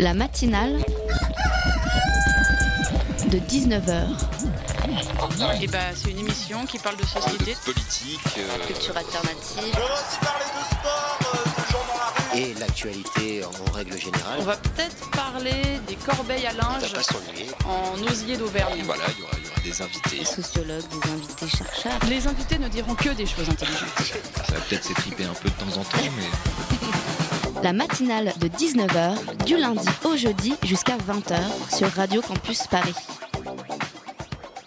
La matinale de 19h. Et bah, c'est une émission qui parle de société, politique, euh, Culture alternative. On va aussi parler de sport, euh, de gens dans la rue. et l'actualité en règle générale. On va peut-être parler des corbeilles à linge pas en osier d'Auvergne. Voilà, il y aura, il y aura des invités. Sociologues, des invités chercheurs. Les invités ne diront que des choses intelligentes. Ça va peut-être s'étriper un peu de temps en temps, mais La matinale de 19h, du lundi au jeudi jusqu'à 20h sur Radio Campus Paris.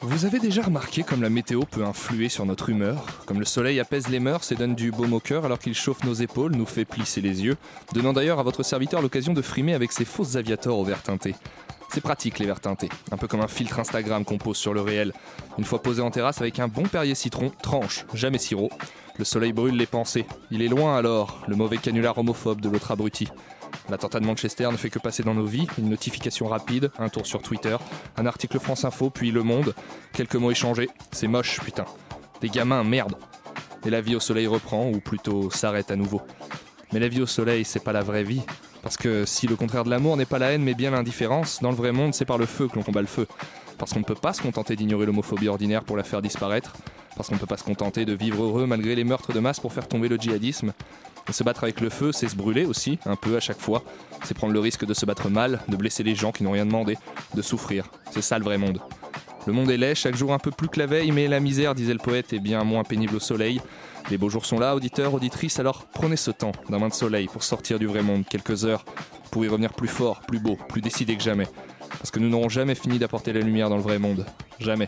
Vous avez déjà remarqué comme la météo peut influer sur notre humeur? Comme le soleil apaise les mœurs et donne du baume au cœur alors qu'il chauffe nos épaules, nous fait plisser les yeux, donnant d'ailleurs à votre serviteur l'occasion de frimer avec ses fausses aviators au vert teinté. C'est pratique les verts teintés, un peu comme un filtre Instagram qu'on pose sur le réel. Une fois posé en terrasse avec un bon Perrier citron, tranche, jamais sirop. Le soleil brûle les pensées. Il est loin alors, le mauvais canular homophobe de l'autre abruti. L'attentat de Manchester ne fait que passer dans nos vies, une notification rapide, un tour sur Twitter, un article France Info, puis Le Monde, quelques mots échangés, c'est moche putain. Des gamins, merde. Et la vie au soleil reprend, ou plutôt s'arrête à nouveau. Mais la vie au soleil, c'est pas la vraie vie. Parce que si le contraire de l'amour n'est pas la haine mais bien l'indifférence, dans le vrai monde, c'est par le feu que l'on combat le feu. Parce qu'on ne peut pas se contenter d'ignorer l'homophobie ordinaire pour la faire disparaître. Parce qu'on ne peut pas se contenter de vivre heureux malgré les meurtres de masse pour faire tomber le djihadisme. Et se battre avec le feu, c'est se brûler aussi, un peu à chaque fois. C'est prendre le risque de se battre mal, de blesser les gens qui n'ont rien demandé, de souffrir. C'est ça le vrai monde. Le monde est laid, chaque jour un peu plus que la veille, mais la misère, disait le poète, est bien moins pénible au soleil. Les beaux jours sont là, auditeurs, auditrices, alors prenez ce temps d'un bain de soleil pour sortir du vrai monde, quelques heures, pour y revenir plus fort, plus beau, plus décidé que jamais. Parce que nous n'aurons jamais fini d'apporter la lumière dans le vrai monde. Jamais.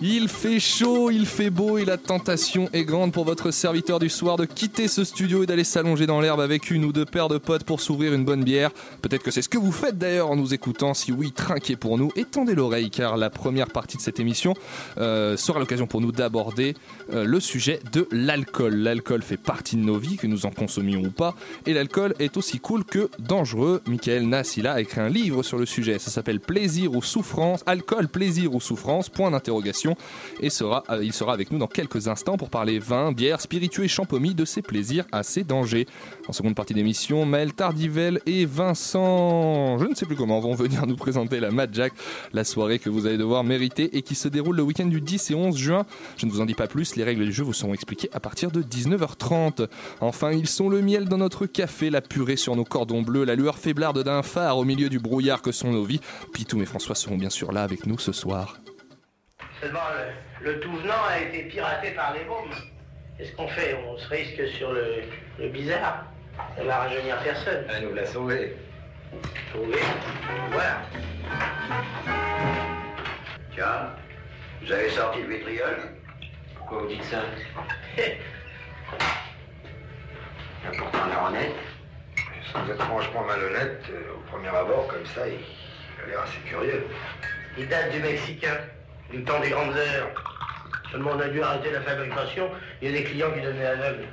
Il fait chaud, il fait beau et la tentation est grande pour votre serviteur du soir de quitter ce studio et d'aller s'allonger dans l'herbe avec une ou deux paires de potes pour s'ouvrir une bonne bière. Peut-être que c'est ce que vous faites d'ailleurs en nous écoutant. Si oui, trinquez pour nous et tendez l'oreille car la première partie de cette émission euh, sera l'occasion pour nous d'aborder euh, le sujet de l'alcool. L'alcool fait partie de nos vies, que nous en consommions ou pas, et l'alcool est aussi cool que dangereux. Michael Nassila a écrit un livre sur le sujet. Ça s'appelle Plaisir ou souffrance, alcool, plaisir ou souffrance, point d'interrogation et sera, euh, il sera avec nous dans quelques instants pour parler vin, bière, spiritueux et champomis de ses plaisirs à ses dangers. En seconde partie d'émission, Maël Tardivel et Vincent, je ne sais plus comment, vont venir nous présenter la Mad Jack, la soirée que vous allez devoir mériter et qui se déroule le week-end du 10 et 11 juin. Je ne vous en dis pas plus, les règles du jeu vous seront expliquées à partir de 19h30. Enfin, ils sont le miel dans notre café, la purée sur nos cordons bleus, la lueur faiblarde d'un phare au milieu du brouillard que sont nos vies. Pitou et François seront bien sûr là avec nous ce soir. Seulement, le, le tout venant a été piraté par les bombes. Qu'est-ce qu'on fait? On se risque sur le, le bizarre. Ça va rajeunir personne. Elle nous l'a sauvé. Trouvé. Voilà. Tiens, vous avez sorti le vitriol? Pourquoi vous dites ça? Ah, Pourtant, l'air honnête. Sans être franchement malhonnête, euh, au premier abord, comme ça, il, il a l'air assez curieux. Il date du Mexicain, du temps des grandes heures. Seulement, on a dû arrêter la fabrication. Il y a des clients qui devenaient aveugles.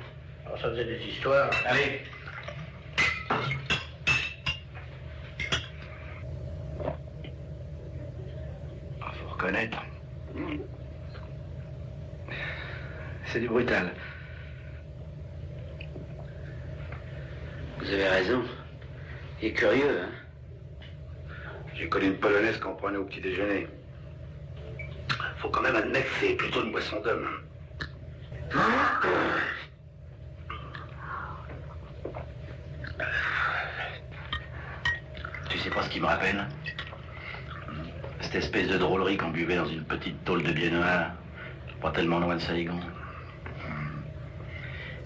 Alors, ça faisait des histoires. Allez Ah, faut reconnaître. C'est du brutal. Vous avez raison. Il est curieux, hein J'ai connu une polonaise qu'on prenait au petit déjeuner. Faut quand même admettre que c'est plutôt une boisson d'homme. Tu sais pas ce qui me rappelle Cette espèce de drôlerie qu'on buvait dans une petite tôle de biennois, pas tellement loin de Saigon.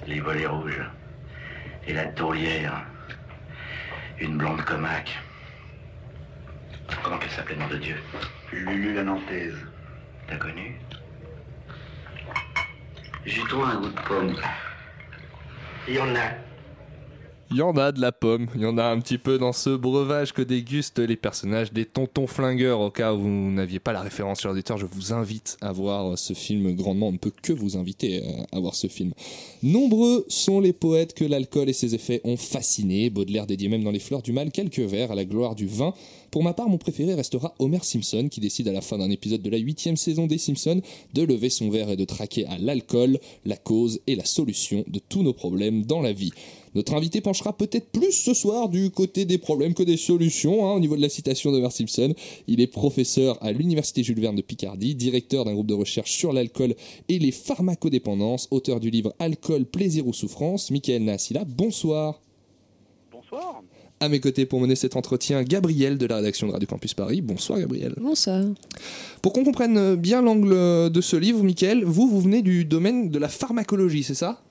Les volets rouges. Et la tourlière. Une blonde comaque. Comment qu'elle s'appelait, nom de Dieu Lulu la Nantaise. T'as connu Jus-toi un goût de pomme. Il y en a. Il y en a de la pomme, il y en a un petit peu dans ce breuvage que dégustent les personnages des tontons flingueurs. Au cas où vous n'aviez pas la référence sur l'auditeur, je vous invite à voir ce film grandement. On ne peut que vous inviter à voir ce film. Nombreux sont les poètes que l'alcool et ses effets ont fascinés. Baudelaire dédiait même dans Les Fleurs du Mal quelques vers à la gloire du vin. Pour ma part, mon préféré restera Homer Simpson, qui décide à la fin d'un épisode de la huitième saison des Simpsons de lever son verre et de traquer à l'alcool la cause et la solution de tous nos problèmes dans la vie. Notre invité penchera peut-être plus ce soir du côté des problèmes que des solutions, hein, au niveau de la citation d'Homer Simpson. Il est professeur à l'Université Jules Verne de Picardie, directeur d'un groupe de recherche sur l'alcool et les pharmacodépendances, auteur du livre Alcool, plaisir ou souffrance. Michael Nassila, bonsoir. Bonsoir. À mes côtés pour mener cet entretien, Gabriel de la rédaction de Radio Campus Paris. Bonsoir Gabriel. Bonsoir. Pour qu'on comprenne bien l'angle de ce livre, Michael, vous, vous venez du domaine de la pharmacologie, c'est ça?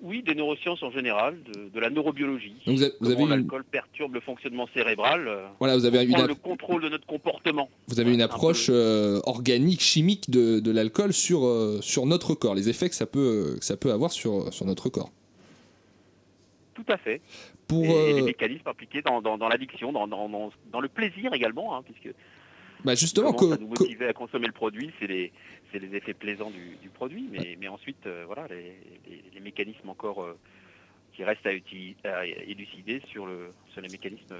Oui, des neurosciences en général, de, la neurobiologie. Donc vous avez, vous avez l'alcool perturbe le fonctionnement cérébral. euh, Voilà, vous avez une, le contrôle de notre comportement. vous avez une Un approche euh, organique, chimique de, de l'alcool sur, euh, sur notre corps, les effets que ça peut, que ça peut avoir sur, sur notre corps. Tout à fait. Pour, et, et les mécanismes impliqués dans, dans- dans l'addiction, dans, dans- le plaisir également, hein, puisque bah justement, comment que- ça nous à consommer le produit, c'est les, c'est les effets plaisants du, du produit, mais, mais ensuite, euh, voilà, les, les- les mécanismes encore euh, qui restent à, élucider sur, le, sur les mécanismes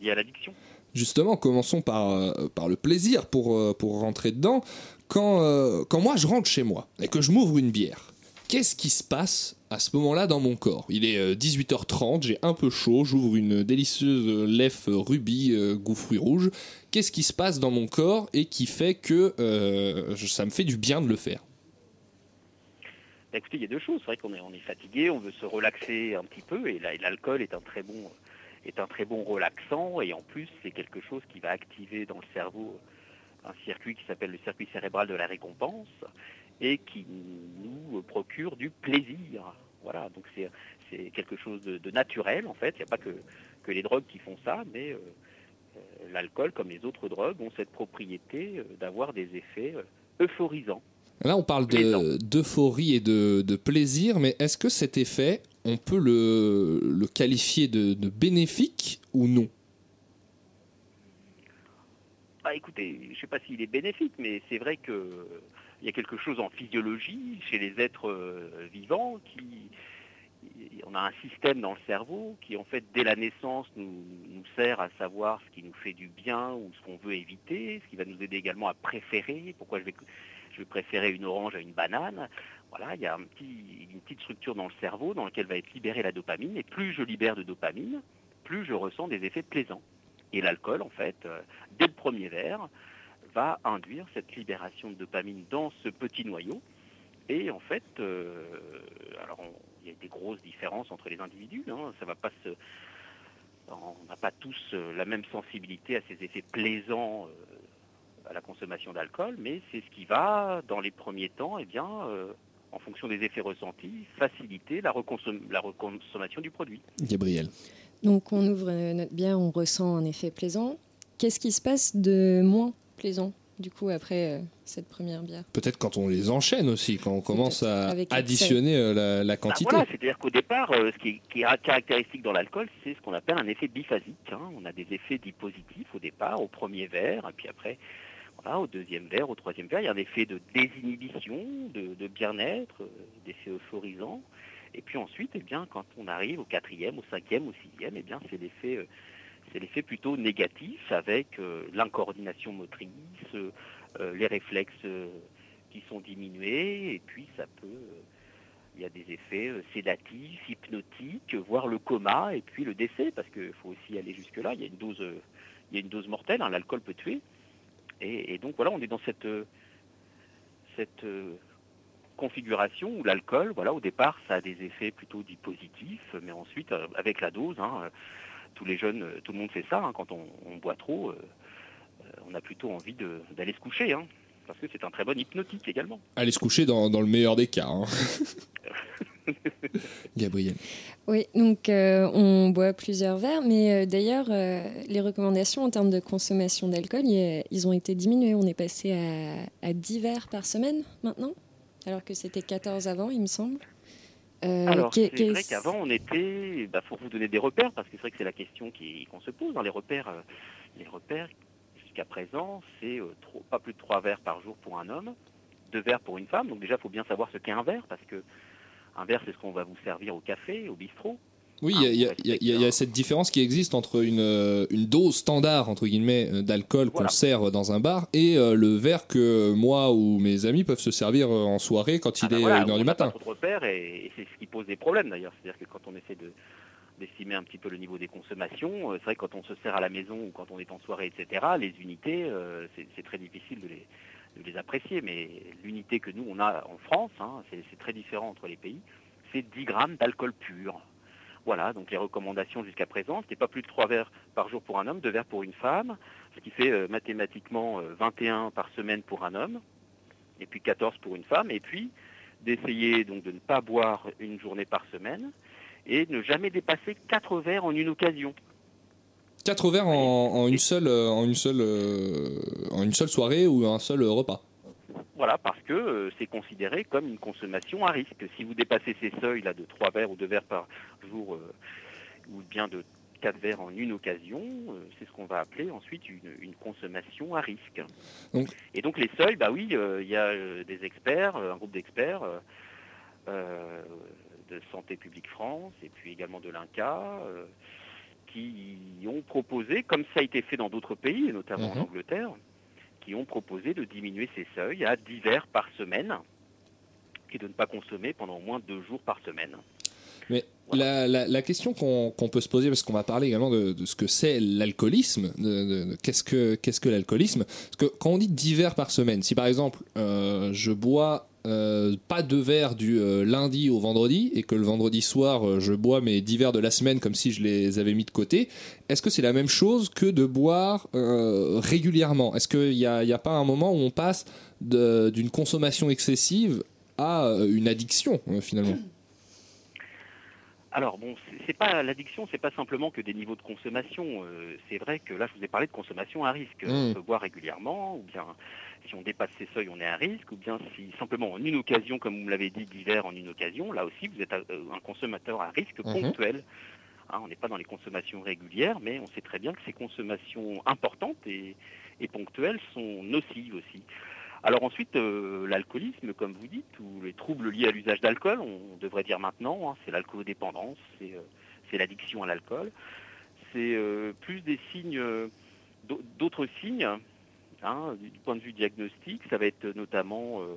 liés à l'addiction. Justement, commençons par, euh, par le plaisir pour, euh, pour rentrer dedans. Quand, euh, quand moi je rentre chez moi et que je m'ouvre une bière, qu'est-ce qui se passe à ce moment-là dans mon corps Il est euh, 18h30, j'ai un peu chaud, j'ouvre une délicieuse euh, lèvre rubis euh, goût fruits rouges. Qu'est-ce qui se passe dans mon corps et qui fait que euh, ça me fait du bien de le faire? Bah, Écoutez, il y a deux choses. C'est vrai qu'on est, on est fatigué, on veut se relaxer un petit peu, et la- et l'alcool est bon est un très bon relaxant, et en plus c'est quelque chose qui va activer dans le cerveau un circuit qui s'appelle le circuit cérébral de la récompense, et qui nous procure du plaisir. Voilà, donc c'est c'est quelque chose de, de naturel en fait. Il n'y a pas que, que les drogues qui font ça, mais euh, euh, l'alcool, comme les autres drogues, ont cette propriété euh, d'avoir des effets euphorisants. Là, on parle de- d'euphorie et de, de plaisir, mais est-ce que cet effet, on peut le, le qualifier de, de bénéfique ou non? Ah, écoutez, je ne sais pas s'il est bénéfique, mais c'est vrai qu'il y a quelque chose en physiologie chez les êtres euh, vivants qui. On a un système dans le cerveau qui, en fait, dès la naissance, nous, sert à savoir ce qui nous fait du bien ou ce qu'on veut éviter, ce qui va nous aider également à préférer. Pourquoi je vais, préférer une orange à une banane Voilà, il y a une petite structure dans le cerveau dans laquelle va être libérée la dopamine. Et plus je libère de dopamine, plus je ressens des effets plaisants. Et l'alcool, en fait, euh, dès le premier verre, va induire cette libération de dopamine dans ce petit noyau. Et en fait, euh, alors on- il y a des grosses différences entre les individus. hein, ça va pas se, on n'a pas tous euh, la même sensibilité à ces effets plaisants euh, à la consommation d'alcool, mais c'est ce qui va, dans les premiers temps, eh bien, euh, en fonction des effets ressentis, faciliter la, reconsomm- la reconsommation du produit. Gabriel. Donc on ouvre notre bière, on ressent un effet plaisant. Qu'est-ce qui se passe de moins plaisant du coup après euh, cette première bière Peut-être quand on les enchaîne aussi, quand on commence à additionner euh, la, la Bah, quantité. voilà, c'est-à-dire qu'au départ, euh, ce qui est, qui est caractéristique dans l'alcool, c'est ce qu'on appelle un effet biphasique. hein. On a des effets dits positifs au départ, au premier verre, et puis après, voilà, au deuxième verre, au troisième verre, il y a un effet de désinhibition, de, de bien-être, euh, d'effet euphorisant. Et puis ensuite, eh bien, quand on arrive au quatrième, au cinquième, au sixième, eh bien, c'est l'effet, euh, c'est l'effet plutôt négatif avec euh, l'incoordination motrice, euh, euh, les réflexes qui sont diminués, et puis ça peut, il y a des effets sédatifs, hypnotiques, voire le coma, et puis le décès, parce qu'il faut aussi aller jusque-là. Il y a une dose, il y a une dose mortelle, hein, l'alcool peut tuer. Et, donc voilà, on est dans cette, cette configuration où l'alcool, voilà, au départ, ça a des effets plutôt dits positifs, mais ensuite, avec la dose, hein, tous les jeunes, euh, tout le monde fait ça, hein, quand on, on boit trop, euh, euh, on a plutôt envie d'aller se coucher, hein, parce que c'est un très bon hypnotique également. Aller se coucher dans, dans le meilleur des cas. hein. Gabriel. Oui, donc euh, on boit plusieurs verres, mais euh, d'ailleurs, euh, les recommandations en termes de consommation d'alcool, ils ont été diminués. On est passé à, à 10 verres par semaine maintenant, alors que c'était 14 avant, il me semble. Euh, Alors, c'est vrai qu'avant, on était. Bah, faut vous donner des repères, parce que c'est vrai que c'est la question qui- qu'on se pose. hein. Les repères, euh, les repères jusqu'à présent, c'est euh, trop- pas plus de trois verres par jour pour un homme, deux verres pour une femme. Donc déjà, il faut bien savoir ce qu'est un verre, parce que un verre, c'est ce qu'on va vous servir au café, au bistrot. Oui, il y a- il y, a- il y il y a- il cette différence qui existe entre une, euh, une dose standard entre guillemets euh, d'alcool qu'on Voilà. sert dans un bar et euh, le verre que moi ou mes amis peuvent se servir en soirée quand il Ah ben est voilà, 1h du on n'a matin. Pas trop de repères et, et c'est ce qui pose des problèmes d'ailleurs. C'est-à-dire que quand on essaie de d'estimer un petit peu le niveau des consommations, c'est vrai que quand on se sert à la maison ou quand on est en soirée, etc., les unités, euh, c'est c'est très difficile de les, de les apprécier. Mais l'unité que nous, on a en France, hein, c'est c'est très différent entre les pays, c'est 10 grammes d'alcool pur. Voilà, donc les recommandations jusqu'à présent, c'était pas plus de 3 verres par jour pour un homme, 2 verres pour une femme, ce qui fait euh, mathématiquement euh, 21 par semaine pour un homme, et puis 14 pour une femme, et puis d'essayer donc de ne pas boire une journée par semaine et ne jamais dépasser 4 verres en une occasion. 4 verres en, en une seule, euh, en, une seule, euh, en une seule soirée ou un seul euh, repas. Voilà, parce que euh, c'est considéré comme une consommation à risque. Si vous dépassez ces seuils là de 3 verres ou 2 verres par jour, euh, ou bien de 4 verres en une occasion, euh, c'est ce qu'on va appeler ensuite une, une consommation à risque. Donc- Et donc les seuils, bah oui, il y a des experts, un groupe d'experts de Santé publique France et puis également de l'INCA, qui ont proposé, comme ça a été fait dans d'autres pays, et notamment Mhm. en Angleterre, qui ont proposé de diminuer ces seuils à 10 verres par semaine et de ne pas consommer pendant au moins deux jours par semaine. Mais la, la- la question qu'on peut se poser, parce qu'on va parler également de, de ce que c'est l'alcoolisme, qu'est-ce que, l'alcoolisme? Parce que quand on dit 10 verres par semaine, si par exemple euh, je bois euh, pas deux verres du euh, lundi au vendredi et que le vendredi soir euh, je bois mes 10 verres de la semaine comme si je les avais mis de côté, est-ce que c'est la même chose que de boire régulièrement? Est-ce qu'il n'y a, il y a pas un moment où on passe de- d'une consommation excessive à une addiction finalement? Alors bon, c'est- pas l'addiction, c'est pas simplement que des niveaux de consommation. C'est vrai que là, je vous ai parlé de consommation à risque. Mm. On peut boire régulièrement, ou bien si on dépasse ces seuils, on est à risque, ou bien si simplement en une occasion, comme vous me l'avez dit, d'hiver en une occasion, là aussi, vous êtes euh, un consommateur à risque Mhm. ponctuel. Hein, on n'est pas dans les consommations régulières, mais on sait très bien que ces consommations importantes et, et ponctuelles sont nocives aussi. Alors ensuite, euh, l'alcoolisme, comme vous dites, ou les troubles liés à l'usage d'alcool, on devrait dire maintenant, hein, c'est l'alcoolodépendance, c'est euh, c'est l'addiction à l'alcool. C'est euh, plus des signes, d'au- d'autres signes, hein, du point de vue diagnostique, ça va être notamment euh,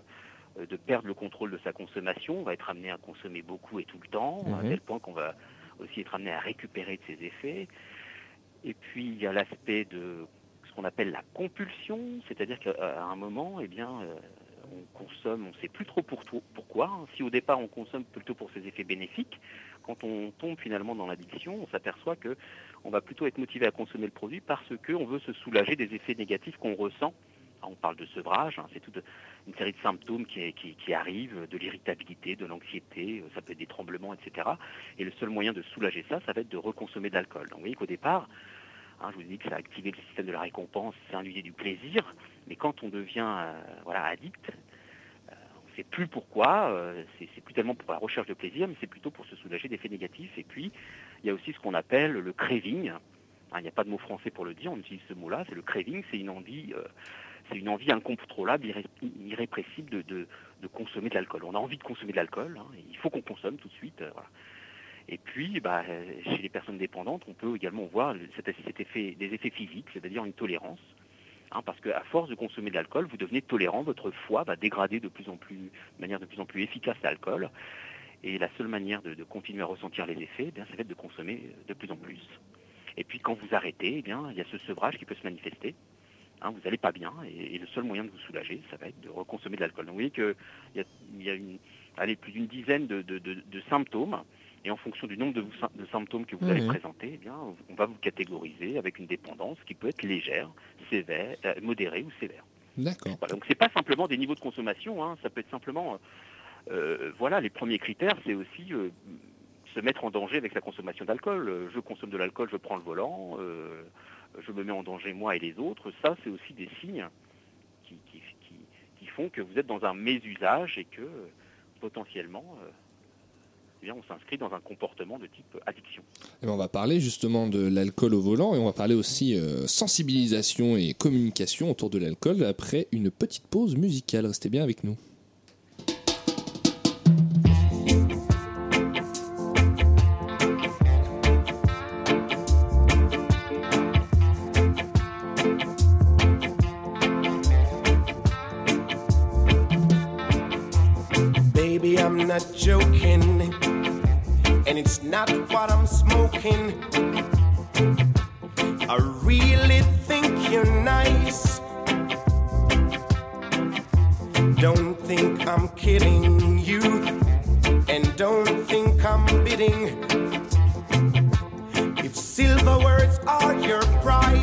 euh, de perdre le contrôle de sa consommation, on va être amené à consommer beaucoup et tout le temps, à Mhm. tel point qu'on va aussi être amené à récupérer de ses effets. Et puis il y a l'aspect de ce qu'on appelle la compulsion, c'est-à-dire qu'à un moment, eh bien, euh, on consomme, on ne sait plus trop pour tout- pourquoi. hein. Si au départ on consomme plutôt pour ses effets bénéfiques, quand on tombe finalement dans l'addiction, on s'aperçoit que on va plutôt être motivé à consommer le produit parce qu'on veut se soulager des effets négatifs qu'on ressent. Ah, On parle de sevrage, hein, c'est toute une série de symptômes qui, arrivent, de l'irritabilité, de l'anxiété, euh, ça peut être des tremblements, etc. Et le seul moyen de soulager ça, ça va être de reconsommer de l'alcool. Donc vous voyez qu'au départ, hein, je vous dit que ça a activé le système de la récompense, c'est un lieu du plaisir, mais quand on devient euh, voilà, addict, sait plus pourquoi, euh, c'est plus tellement pour la recherche de plaisir, mais c'est plutôt pour se soulager d'effets négatifs. Et puis, il y a aussi ce qu'on appelle le craving. Hein, Il n'y a pas de mot français pour le dire, on utilise ce mot-là, c'est le craving, c'est une envie, euh, incontrôlable, irré- irrépressible de, consommer de l'alcool. On a envie de consommer de l'alcool, hein, il faut qu'on consomme tout de suite. euh. Et puis, bah, chez les personnes dépendantes, on peut également voir cet effet, des effets physiques, c'est-à-dire une tolérance. Hein, parce qu'à force de consommer de l'alcool, vous devenez tolérant, votre foie va dégrader de plus en plus, de manière de plus en plus efficace l'alcool. Et la seule manière de, continuer à ressentir les effets, eh bien, ça va être de consommer de plus en plus. Et puis quand vous arrêtez, eh bien, il y a ce sevrage qui peut se manifester. Hein, vous n'allez pas bien, et, le seul moyen de vous soulager, ça va être de reconsommer de l'alcool. Donc vous voyez qu'il y a, plus d'une dizaine de symptômes, et en fonction du nombre de, vous- de symptômes que vous allez Mhm. présenter, eh bien, on va vous catégoriser avec une dépendance qui peut être légère, sévère, euh, modérée ou sévère. D'accord. Voilà, donc c'est pas simplement des niveaux de consommation, hein, ça peut être simplement, euh, voilà, les premiers critères, c'est aussi euh, se mettre en danger avec la consommation d'alcool. Euh, Je consomme de l'alcool, je prends le volant, euh, je me mets en danger moi et les autres. Ça, c'est aussi des signes qui, qui, qui- qui font que vous êtes dans un mésusage et que euh, potentiellement, euh, bien, on s'inscrit dans un comportement de type addiction. Eh ben, on va parler justement de l'alcool au volant et on va parler aussi euh, sensibilisation et communication autour de l'alcool après une petite pause musicale. Restez bien avec nous. Baby, I'm not joking, and it's not what I'm smoking. I really think you're nice. Don't think I'm kidding you, and don't think I'm bidding. If silver words are your price,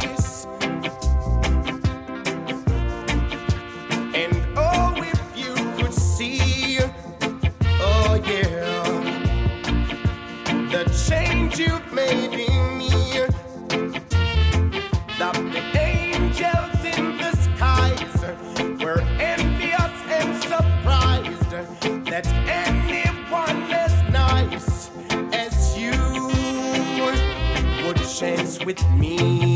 with me.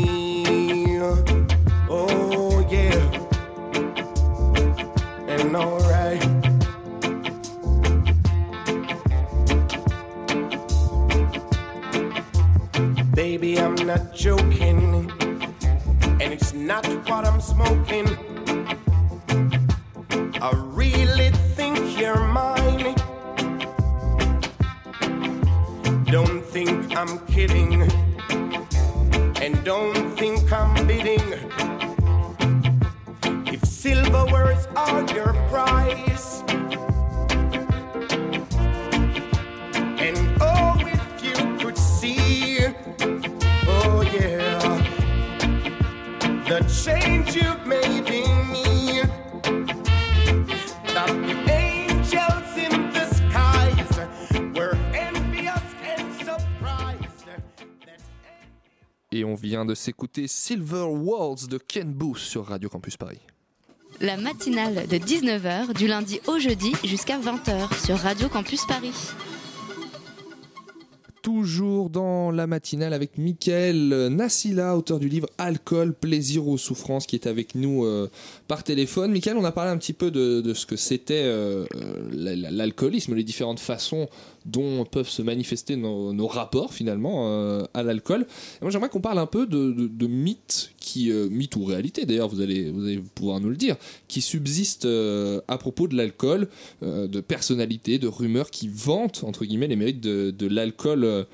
Vient de s'écouter Silver Walls de Ken Booth sur Radio Campus Paris. La matinale de 19h du lundi au jeudi jusqu'à 20h sur Radio Campus Paris. Toujours dans la matinale avec Mickaël Nassila, auteur du livre Alcool, plaisir ou souffrance, qui est avec nous euh, par téléphone. Mickaël, on a parlé un petit peu de, de ce que c'était euh, la- la- l'alcoolisme, les différentes façons dont peuvent se manifester nos, rapports finalement euh, à l'alcool. Moi, j'aimerais qu'on parle un peu de, mythes qui, euh, mythes ou réalités d'ailleurs, vous allez, vous allez pouvoir nous le dire, qui subsistent euh, à propos de l'alcool, de personnalités, de rumeurs qui vantent entre guillemets les mérites de, l'alcool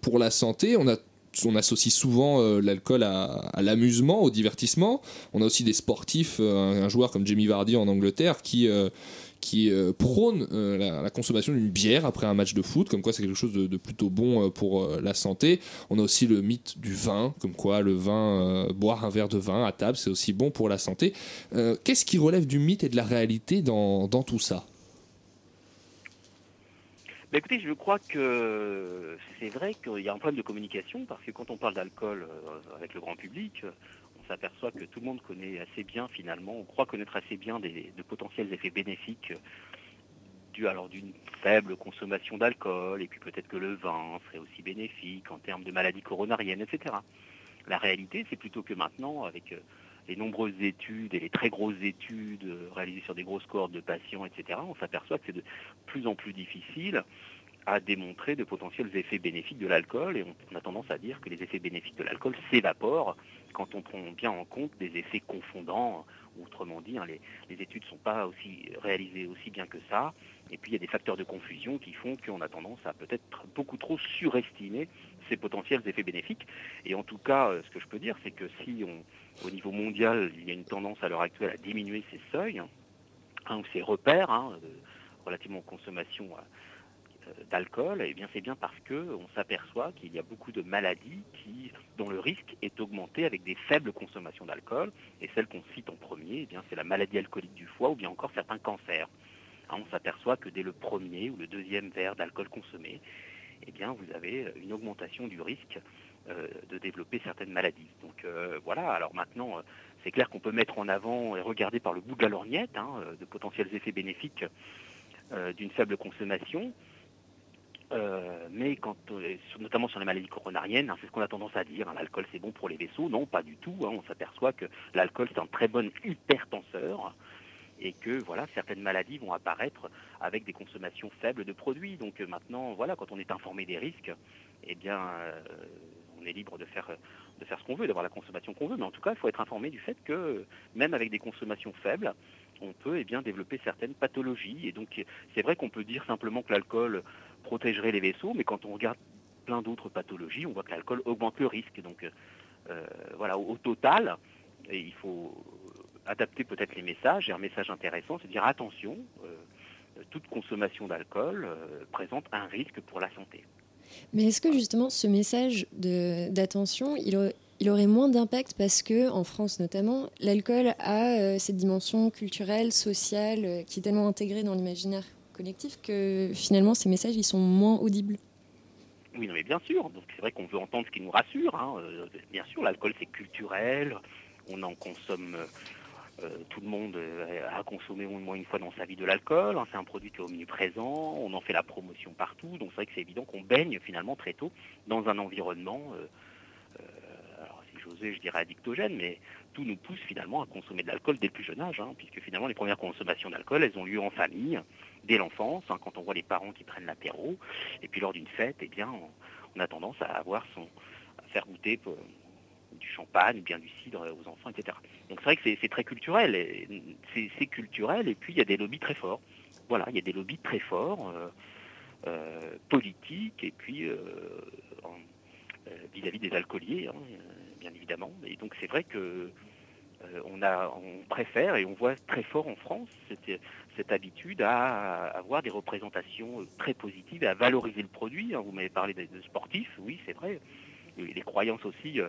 pour la santé. On associe souvent l'alcool à, l'amusement, au divertissement. On a aussi des sportifs, un, joueur comme Jamie Vardy en Angleterre qui, qui euh, prône euh, la, consommation d'une bière après un match de foot, comme quoi c'est quelque chose de, plutôt bon euh, pour la santé. On a aussi le mythe du vin, comme quoi le vin, boire un verre de vin à table, c'est aussi bon pour la santé. Qu'est-ce qui relève du mythe et de la réalité dans, tout ça? Bah, écoutez, je crois que c'est vrai qu'il y a un problème de communication parce que quand on parle d'alcool avec le grand public, s'aperçoit que tout le monde connaît assez bien finalement, on croit connaître assez bien des, de potentiels effets bénéfiques euh, dus alors d'une faible consommation d'alcool et puis peut-être que le vin serait aussi bénéfique en termes de maladies coronariennes, etc. La réalité, c'est plutôt que maintenant, avec euh, les nombreuses études et les très grosses études euh, réalisées sur des grosses cohortes de patients, etc., on s'aperçoit que c'est de plus en plus difficile à démontrer de potentiels effets bénéfiques de l'alcool et on, on a tendance à dire que les effets bénéfiques de l'alcool s'évaporent quand on prend bien en compte des effets confondants, autrement dit, hein, les, les études ne sont pas aussi réalisées aussi bien que ça, et puis il y a des facteurs de confusion qui font qu'on a tendance à peut-être beaucoup trop surestimer ces potentiels effets bénéfiques. Et en tout cas, euh, ce que je peux dire, c'est que si on, au niveau mondial, il y a une tendance à l'heure actuelle à diminuer ces seuils, hein, ou ces repères hein, de- relativement aux consommations euh, d'alcool, eh bien c'est bien parce que on s'aperçoit qu'il y a beaucoup de maladies dont le risque est augmenté avec des faibles consommations d'alcool. Et celle qu'on cite en premier, eh c'est la maladie alcoolique du foie ou bien encore certains cancers. Hein, on s'aperçoit que dès le premier ou le deuxième verre d'alcool consommé, eh bien vous avez une augmentation du risque euh, de développer certaines maladies. Donc euh, voilà, alors maintenant, euh, c'est clair qu'on peut mettre en avant et regarder par le bout de la lorgnette hein, de potentiels effets bénéfiques d'une faible consommation. Euh, mais quand, euh, notamment sur les maladies coronariennes, hein, c'est ce qu'on a tendance à dire, hein, l'alcool c'est bon pour les vaisseaux. Non, pas du tout. hein. on s'aperçoit que l'alcool c'est un très bon hypertenseur et que voilà certaines maladies vont apparaître avec des consommations faibles de produits. Donc euh, maintenant, voilà, quand on est informé des risques, eh bien, on est libre de faire de faire ce qu'on veut, d'avoir la consommation qu'on veut. Mais en tout cas, il faut être informé du fait que même avec des consommations faibles, on peut eh bien développer certaines pathologies. Et donc, c'est vrai qu'on peut dire simplement que l'alcool protégerait les vaisseaux, mais quand on regarde plein d'autres pathologies, on voit que l'alcool augmente le risque. Donc, euh, voilà, au, au total, il faut adapter peut-être les messages. Et un message intéressant, c'est de dire attention, euh, toute consommation d'alcool euh, présente un risque pour la santé. Mais est-ce que justement ce message d'attention, il, aurait- il aurait moins d'impact parce que, en France notamment, l'alcool a euh, cette dimension culturelle, sociale, euh, qui est tellement intégrée dans l'imaginaire? Collectif que finalement ces messages ils sont moins audibles. Oui, non, mais bien sûr. Donc c'est vrai qu'on veut entendre ce qui nous rassure. hein. Euh, bien sûr, l'alcool c'est culturel. On en consomme. euh, tout le monde euh, a consommé au moins une fois dans sa vie de l'alcool. hein. C'est un produit qui est omniprésent. On en fait la promotion partout. Donc c'est vrai que c'est évident qu'on baigne finalement très tôt dans un environnement. Je dirais addictogène, mais tout nous pousse finalement à consommer de l'alcool dès le plus jeune âge, hein, puisque finalement les premières consommations d'alcool, elles ont lieu en famille, dès l'enfance, hein, quand on voit les parents qui prennent l'apéro, et puis lors d'une fête, eh bien, on, a tendance à avoir son, à faire goûter du champagne ou bien du cidre aux enfants, etc. Donc c'est vrai que c'est- très culturel, c'est culturel, et puis il y a des lobbies très forts. Voilà, il y a des lobbies très forts, euh, euh, politiques, et puis euh, vis-à-vis des alcooliers, hein, bien évidemment. Et donc c'est vrai que euh, on, a, on préfère et on voit très fort en France cette, cette habitude à avoir des représentations euh, très positives et à valoriser le produit. hein. Vous m'avez parlé de, sportifs, oui c'est vrai. Les croyances aussi,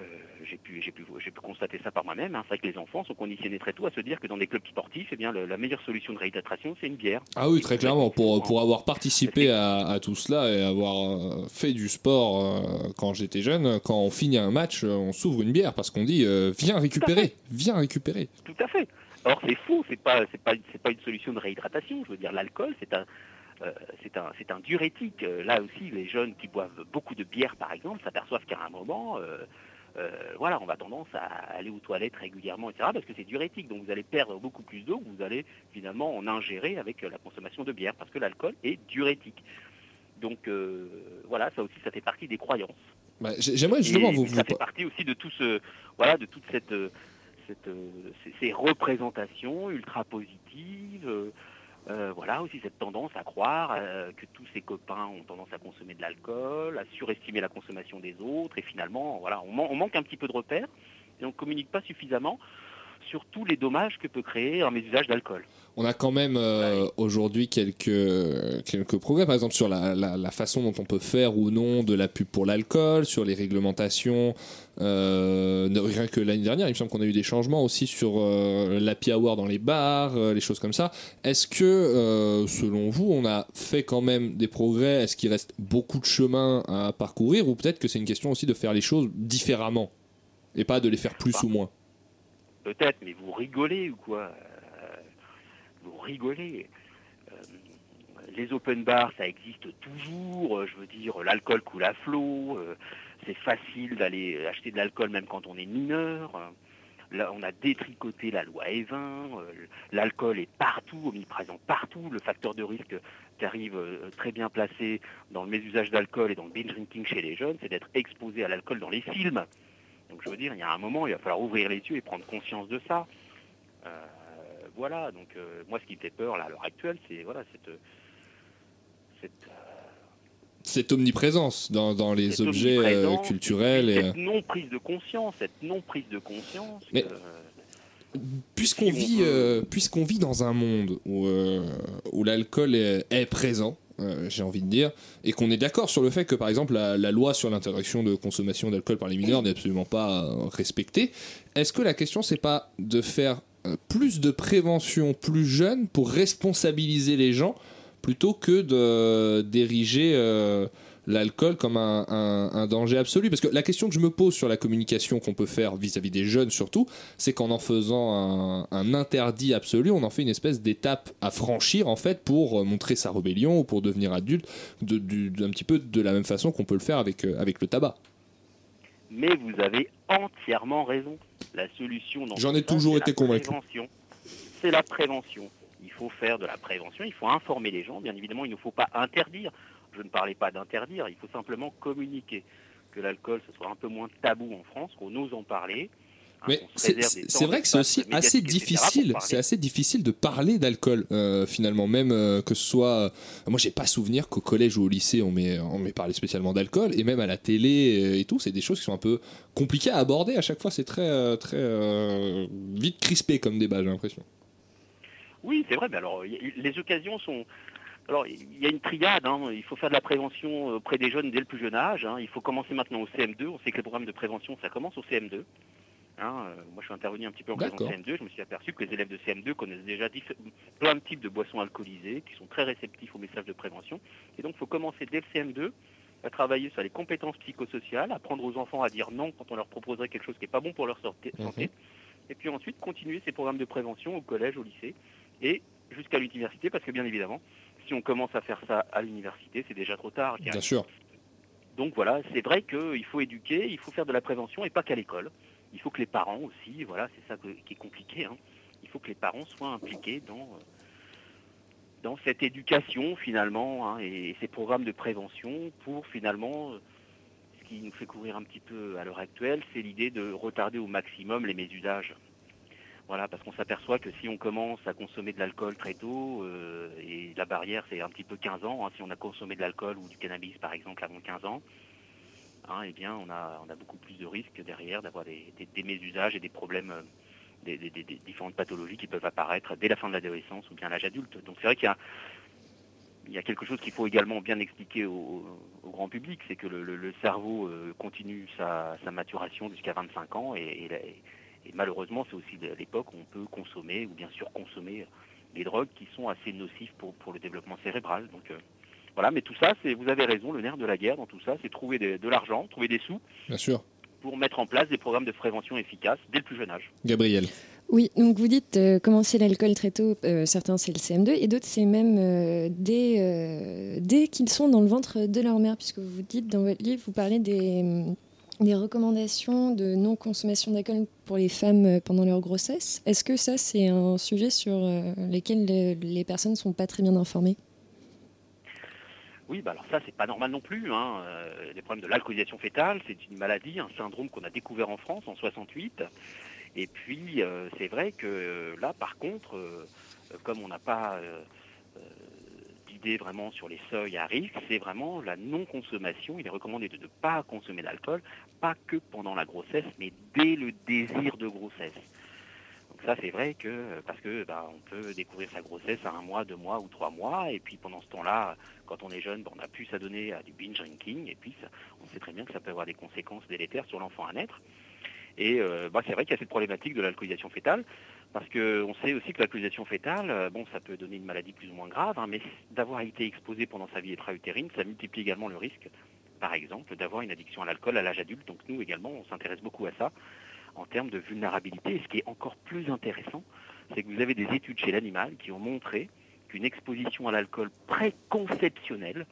euh, j'ai pu, constater ça par moi-même. hein. C'est vrai que les enfants sont conditionnés très tôt à se dire que dans des clubs sportifs, eh bien, le- la meilleure solution de réhydratation, c'est une bière. Ah oui, très clairement, pour, pour avoir participé à, à tout cela et avoir euh, fait du sport euh, quand j'étais jeune, quand on finit un match, on s'ouvre une bière parce qu'on dit euh, viens récupérer, viens récupérer. Tout à fait. Or c'est faux, c'est pas une solution de réhydratation. Je veux dire l'alcool c'est un euh, c'est un c'est un diurétique. Euh, Là aussi les jeunes qui boivent beaucoup de bière par exemple s'aperçoivent qu'à un moment euh, euh, voilà on va tendance à aller aux toilettes régulièrement etc parce que c'est diurétique donc vous allez perdre beaucoup plus d'eau que vous allez finalement en ingérer avec euh, la consommation de bière parce que l'alcool est diurétique. Donc euh, voilà ça aussi ça fait partie des croyances. Bah, j'ai- J'aimerais justement Et vous, ça vous- fait partie aussi de tout ce, voilà, de toute cette, cette, ces, ces représentations ultra positives. Euh, voilà aussi cette tendance à croire euh, que tous ses copains ont tendance à consommer de l'alcool, à surestimer la consommation des autres, et finalement, voilà, on, man- on manque un petit peu de repères et on communique pas suffisamment sur tous les dommages que peut créer un mésusage d'alcool. On a quand même euh, aujourd'hui quelques, quelques progrès, par exemple sur la, la- la façon dont on peut faire ou non de la pub pour l'alcool, sur les réglementations. Euh, rien que l'année dernière, il me semble qu'on a eu des changements aussi sur euh, l'happy hour dans les bars, euh, les choses comme ça. Est-ce que, euh, selon vous, on a fait quand même des progrès? Est-ce qu'il reste beaucoup de chemin à parcourir? Ou peut-être que c'est une question aussi de faire les choses différemment et pas de les faire plus ou moins? Peut-être, mais vous rigolez ou quoi Euh, Vous rigolez. Euh, les open bars, ça existe toujours. euh, Je veux dire, l'alcool coule à flot. C'est facile d'aller acheter de l'alcool même quand on est mineur. Là, on a détricoté la loi Evin. L'alcool est partout, omniprésent partout. Le facteur de risque qui arrive très bien placé dans le mésusage d'alcool et dans le binge drinking chez les jeunes, c'est d'être exposé à l'alcool dans les films. Donc je veux dire, il y a un moment, il va falloir ouvrir les yeux et prendre conscience de ça. Euh, voilà, donc euh, moi ce qui me fait peur là, à l'heure actuelle, c'est voilà, cette, cette, Cette omniprésence dans, dans les objets euh, culturels. Et, cette non prise de conscience, cette non prise de conscience. Mais- euh, Puisqu'on vit, euh, puisqu'on vit dans un monde où, euh, où l'alcool est, est présent, euh, j'ai envie de dire, et qu'on est d'accord sur le fait que, par exemple, la, loi sur l'interdiction de consommation d'alcool par les mineurs n'est absolument pas euh, respectée, est-ce que la question, c'est pas de faire euh, plus de prévention plus jeune pour responsabiliser les gens plutôt que d'ériger l'alcool comme un, un- un danger absolu Parce que la question que je me pose sur la communication qu'on peut faire vis-à-vis des jeunes surtout, c'est qu'en en faisant un, un interdit absolu, on en fait une espèce d'étape à franchir en fait pour euh, montrer sa rébellion ou pour devenir adulte, de, d'un petit peu de la même façon qu'on peut le faire avec, euh, avec le tabac. Mais vous avez entièrement raison. La solution dans J'en ai toujours été la convaincu. prévention. C'est la prévention. Il faut faire de la prévention, il faut informer les gens. Bien évidemment, il ne faut pas interdire. Je ne parlais pas d'interdire, il faut simplement communiquer. Que l'alcool, ce soit un peu moins tabou en France, qu'on ose en parler. hein, Mais c'est vrai que c'est aussi assez difficile. C'est assez difficile de parler d'alcool euh, finalement, même euh, que ce soit. euh, moi, j'ai pas souvenir qu'au collège ou au lycée on m'ait on m'ait parlé spécialement d'alcool et même à la télé euh, et tout. C'est des choses qui sont un peu compliquées à aborder. À chaque fois, c'est très très vite crispé comme débat. J'ai l'impression. Oui, c'est vrai, mais alors les occasions sont. Alors, il y a une triade, hein, il faut faire de la prévention auprès des jeunes dès le plus jeune âge. hein. Il faut commencer maintenant au CM2. On sait que les programmes de prévention, ça commence au CM2. Hein, euh, moi, je suis intervenu un petit peu en classe en D'accord. CM2. Je me suis aperçu que les élèves de CM2 connaissent déjà plein de types de boissons alcoolisées, qui sont très réceptifs aux messages de prévention. Et donc, il faut commencer dès le CM2 à travailler sur les compétences psychosociales, apprendre aux enfants à dire non quand on leur proposerait quelque chose qui n'est pas bon pour leur santé. Et puis ensuite, continuer ces programmes de prévention au collège, au lycée et jusqu'à l'université, parce que bien évidemment, si on commence à faire ça à l'université, c'est déjà trop tard. Bien sûr. Donc voilà, c'est vrai qu'il faut éduquer, il faut faire de la prévention et pas qu'à l'école. Il faut que les parents aussi, voilà, c'est ça qui est compliqué. hein. Il faut que les parents soient impliqués dans, euh, dans cette éducation finalement hein, et ces programmes de prévention pour finalement, euh, ce qui nous fait courir un petit peu à l'heure actuelle, c'est l'idée de retarder au maximum les mésusages. Voilà, parce qu'on s'aperçoit que si on commence à consommer de l'alcool très tôt, euh, et la barrière c'est un petit peu 15 ans, hein, si on a consommé de l'alcool ou du cannabis par exemple avant 15 ans, hein, eh bien on a, on a beaucoup plus de risques derrière d'avoir des, mésusages et des problèmes, euh, des, différentes pathologies qui peuvent apparaître dès la fin de l'adolescence ou bien à l'âge adulte. Donc c'est vrai qu'il y a, quelque chose qu'il faut également bien expliquer au, grand public, c'est que le, le- cerveau euh, continue sa, maturation jusqu'à 25 ans et, et et malheureusement c'est aussi l'époque où on peut consommer ou bien sûr consommer des drogues qui sont assez nocives pour, pour le développement cérébral. Donc euh, voilà, mais tout ça, c'est, vous avez raison, le nerf de la guerre dans tout ça, c'est trouver de, de l'argent, trouver des sous Bien sûr. pour mettre en place des programmes de prévention efficaces dès le plus jeune âge. Gabriel. Oui, donc vous dites euh, commencer l'alcool très tôt, euh, certains c'est le CM2 et d'autres c'est même euh, dès, euh, dès qu'ils sont dans le ventre de leur mère, puisque vous dites dans votre livre, vous parlez des, des recommandations de non-consommation d'alcool pour les femmes euh, pendant leur grossesse. Est-ce que ça c'est un sujet sur euh, lequel le- les personnes ne sont pas très bien informées? Oui, bah alors ça, c'est pas normal non plus. Hein. Euh, les problèmes de l'alcoolisation fétale, c'est une maladie, un syndrome qu'on a découvert en France en 68. Et puis, euh, c'est vrai que euh, là, par contre, euh, euh, comme on n'a pas euh, vraiment sur les seuils à risque, c'est vraiment la non-consommation. Il est recommandé de ne pas consommer d'alcool, pas que pendant la grossesse, mais dès le désir de grossesse. Donc ça, c'est vrai que parce que bah, on peut découvrir sa grossesse à un mois, deux mois ou trois mois, et puis pendant ce temps-là, quand on est jeune, bah, on a pu s'adonner à du binge drinking, et puis on sait très bien que ça peut avoir des conséquences délétères sur l'enfant à naître. Et euh, bah, c'est vrai qu'il y a cette problématique de l'alcoolisation fétale, parce qu'on sait aussi que l'alcoolisation fétale, euh, bon, ça peut donner une maladie plus ou moins grave, hein, mais d'avoir été exposé pendant sa vie intra-utérine, ça multiplie également le risque, par exemple, d'avoir une addiction à l'alcool à l'âge adulte. Donc nous également, on s'intéresse beaucoup à ça en termes de vulnérabilité. Et ce qui est encore plus intéressant, c'est que vous avez des études chez l'animal qui ont montré qu'une exposition à l'alcool préconceptionnelle,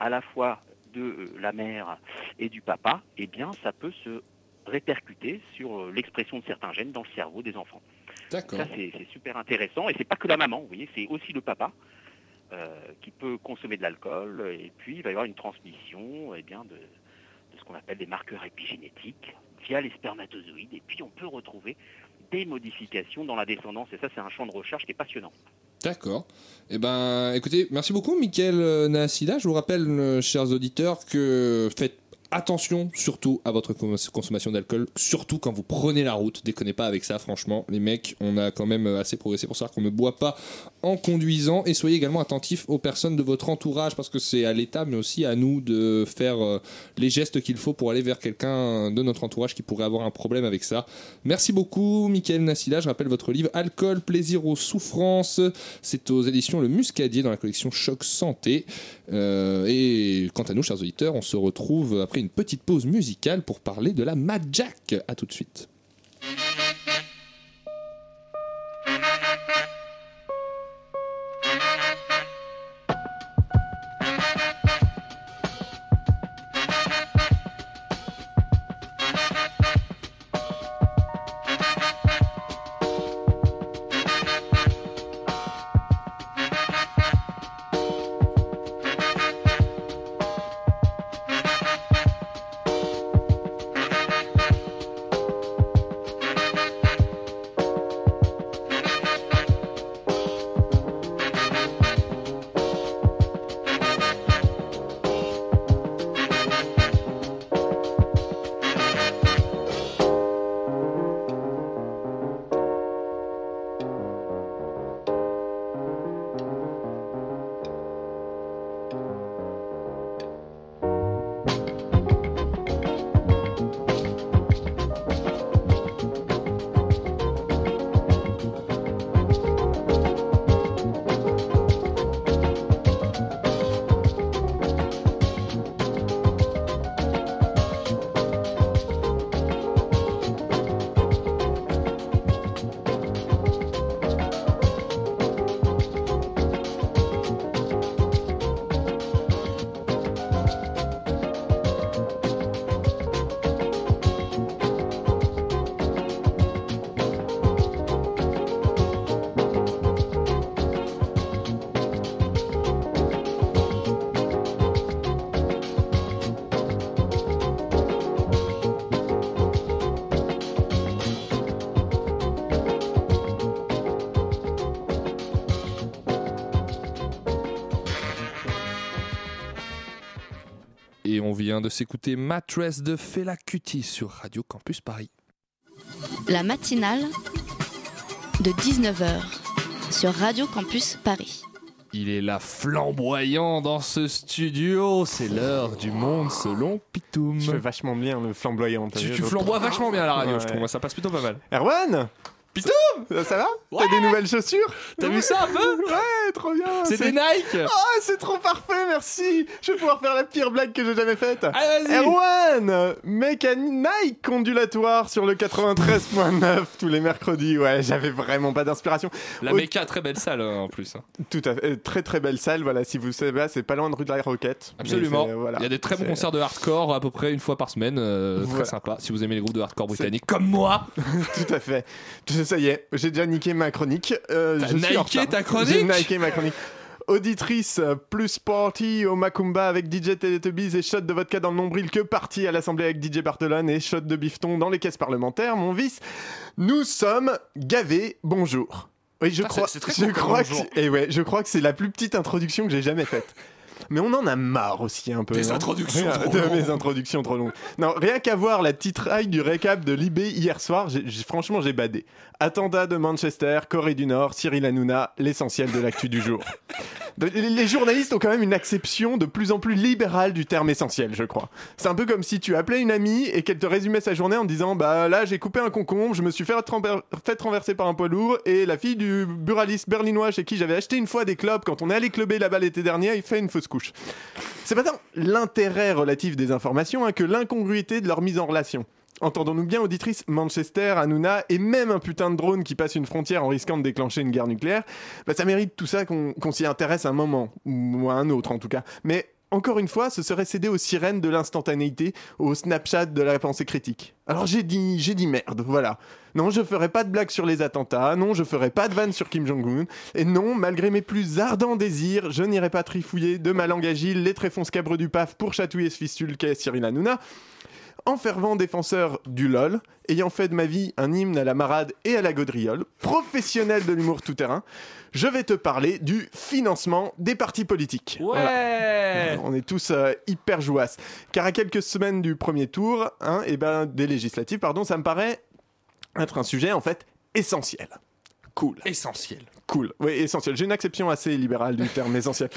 à la fois de euh, la mère et du papa, eh bien, ça peut se répercuter sur euh, l'expression de certains gènes dans le cerveau des enfants. Ça, c'est super intéressant. Et c'est pas que la maman, vous voyez, c'est aussi le papa euh, qui peut consommer de l'alcool. Et puis, il va y avoir une transmission eh bien, de, de ce qu'on appelle des marqueurs épigénétiques via les spermatozoïdes. Et puis, on peut retrouver des modifications dans la descendance. Et ça, c'est un champ de recherche qui est passionnant. D'accord. Eh ben, écoutez, merci beaucoup, Mickaël euh, Naassida. Je vous rappelle, euh, chers auditeurs, que faites attention surtout à votre cons- consommation d'alcool, surtout quand vous prenez la route. Déconnez pas avec ça, franchement. Les mecs, on a quand même euh, assez progressé pour savoir qu'on ne boit pas en conduisant et soyez également attentifs aux personnes de votre entourage parce que c'est à l'État mais aussi à nous de faire euh, les gestes qu'il faut pour aller vers quelqu'un de notre entourage qui pourrait avoir un problème avec ça. Merci beaucoup Michael Nassila, je rappelle votre livre Alcool, plaisir aux souffrances, c'est aux éditions Le Muscadier dans la collection Choc Santé. Euh, et quant à nous chers auditeurs, on se retrouve après une petite pause musicale pour parler de la Mad Jack. À tout de suite. Et on vient de s'écouter Mattress de Fela Kuti sur Radio Campus Paris. La matinale de 19h sur Radio Campus Paris. Il est là flamboyant dans ce studio, c'est l'heure du monde selon Pitoum. Je fais vachement bien le flamboyant. Tu, flamboies vachement bien à la radio, je trouve, ça passe plutôt pas mal. Erwan? Pitoum Ça, ça va T'as des nouvelles chaussures T'as vu ça un peu Ouais, trop bien C'est des Nike Ah, c'est trop parfait, merci Je vais pouvoir faire la pire blague que j'ai jamais faite Allez, vas-y Erwan à Nike ondulatoire sur le 93.9 tous les mercredis. Ouais, j'avais vraiment pas d'inspiration. La Au- très belle salle hein, en plus. hein. Tout à fait. euh, Très très belle salle, voilà, si vous savez, c'est pas loin de rue de la Roquette. Absolument. c'est- voilà. Il y a des très bons C'est- concerts de hardcore à peu près une fois par semaine. euh, Voilà. Très sympa. Si vous aimez les groupes de hardcore britanniques comme moi. Tout à fait. Ça y est, j'ai déjà niqué ma chronique. Euh, T'as je suis en niqué retard. ta chronique J'ai niqué ma chronique. Auditrice euh, plus party au Macumba avec DJ Teletubbies et shot de vodka dans le nombril que party à l'Assemblée avec DJ Bartolone et shot de bifton dans les caisses parlementaires, mon vice. Nous sommes gavés. Bonjour. Oui, je Ah, crois, c'est- c'est très je court comme crois que, bonjour. et ouais, je crois que c'est la plus petite introduction que j'ai jamais faite. Mais on en a marre aussi un peu. Des non introductions Rien- trop de longues. mes introductions trop longues. Non, rien qu'à voir la titraille du récap de l'IB hier soir, j'ai- j'ai- franchement j'ai badé. Attentat de Manchester, Corée du Nord, Cyril Hanouna, l'essentiel de l'actu du jour. De- les- journalistes ont quand même une acception de plus en plus libérale du terme essentiel, je crois. C'est un peu comme si tu appelais une amie et qu'elle te résumait sa journée en disant Bah là, j'ai coupé un concombre, je me suis fait, fait renverser par un poids lourd, et la fille du buraliste berlinois chez qui j'avais acheté une fois des clopes quand on est allé clubber là-bas l'été dernier, il fait une fausse couche. C'est pas tant l'intérêt relatif des informations hein, que l'incongruité de leur mise en relation. Entendons-nous bien, auditrice, Manchester, Hanouna et même un putain de drone qui passe une frontière en risquant de déclencher une guerre nucléaire, bah, ça mérite tout ça qu'on s'y intéresse un moment, ou à un autre en tout cas. Mais encore une fois, ce serait céder aux sirènes de l'instantanéité, au Snapchat de la pensée critique. Alors j'ai dit, j'ai dit merde, voilà. Non, je ferai pas de blagues sur les attentats, non, je ferai pas de vannes sur Kim Jong-un, et non, malgré mes plus ardents désirs, je n'irai pas trifouiller de ma langue agile les tréfonds scabreux du PAF pour chatouiller ce fistule qu'est Cyril Hanouna. En fervent défenseur du LOL, ayant fait de ma vie un hymne à la marade et à la gaudriole, professionnel de l'humour tout-terrain, je vais te parler du financement des partis politiques. Ouais On est tous euh, hyper jouasses. Car à quelques semaines du premier tour, hein, et ben, des législatives, pardon, ça me paraît être un sujet en fait essentiel. Cool. Essentiel. Cool. Oui, essentiel. J'ai une acception assez libérale du terme essentiel.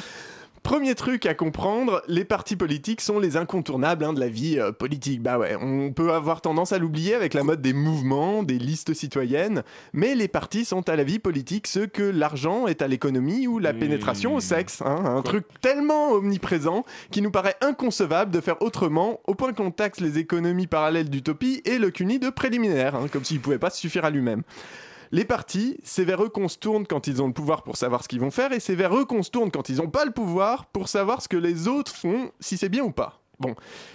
Premier truc à comprendre, les partis politiques sont les incontournables hein, de la vie euh, politique. Bah ouais, on peut avoir tendance à l'oublier avec la mode des mouvements, des listes citoyennes, mais les partis sont à la vie politique ce que l'argent est à l'économie ou la pénétration au sexe. hein. un truc tellement omniprésent qui nous paraît inconcevable de faire autrement, au point qu'on taxe les économies parallèles d'utopie et le CUNY de préliminaire, hein, comme s'il pouvait pas se suffire à lui-même. Les partis, c'est vers eux qu'on se tourne quand ils ont le pouvoir pour savoir ce qu'ils vont faire, et c'est vers eux qu'on se tourne quand ils n'ont pas le pouvoir pour savoir ce que les autres font, si c'est bien ou pas. Bon.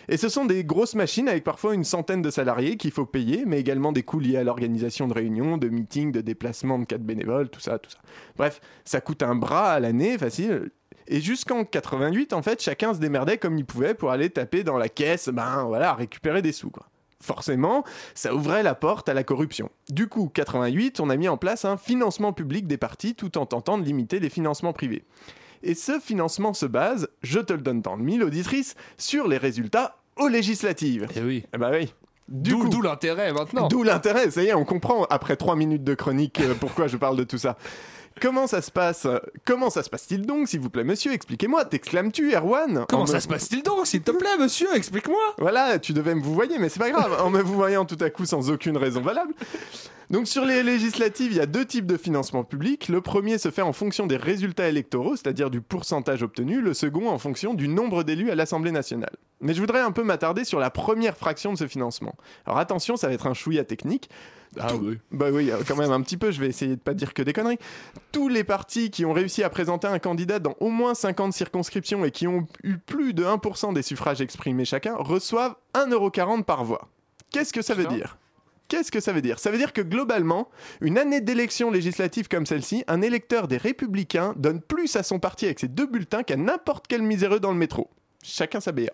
Et ce sont des grosses machines avec parfois une centaine de salariés qu'il faut payer, mais également des coûts liés à l'organisation de réunions, de meetings, de déplacements de cas de bénévoles, tout ça, tout ça. Bref, ça coûte un bras à l'année, facile. Et jusqu'en 88, en fait, chacun se démerdait comme il pouvait pour aller taper dans la caisse, ben voilà, récupérer des sous, quoi. Forcément, ça ouvrait la porte à la corruption. Du coup, 88, on a mis en place un financement public des partis tout en tentant de limiter les financements privés. Et ce financement se base, je te le donne dans le mille, auditrice, sur les résultats aux législatives. Eh oui. Eh bah oui. D'où l'intérêt maintenant. D'où l'intérêt, ça y est, on comprend après trois minutes de chronique euh, pourquoi je parle de tout ça. Comment ça se passe? Comment ça se passe-t-il donc, s'il vous plaît, monsieur? Expliquez-moi, t'exclames-tu, Erwan? Comment En ça me- se passe-t-il donc, s'il te plaît, monsieur? Explique-moi. Voilà, tu devais me vous voyer, mais c'est pas grave, en me vous voyant tout à coup sans aucune raison valable. Donc sur les législatives, il y a deux types de financement public. Le premier se fait en fonction des résultats électoraux, c'est-à-dire du pourcentage obtenu. Le second en fonction du nombre d'élus à l'Assemblée nationale. Mais je voudrais un peu m'attarder sur la première fraction de ce financement. Alors attention, ça va être un chouïa technique. Ah oui. Bah oui, euh, quand même un petit peu, je vais essayer de pas dire que des conneries. Tous les partis qui ont réussi à présenter un candidat dans au moins 50 circonscriptions et qui ont eu plus de 1% des suffrages exprimés chacun reçoivent 1,40€ par voix. Qu'est-ce que ça veut dire? Qu'est-ce que ça veut dire? Ça veut dire que globalement, une année d'élection législative comme celle-ci, un électeur des Républicains donne plus à son parti avec ses deux bulletins qu'à n'importe quel miséreux dans le métro. Chacun sa BA.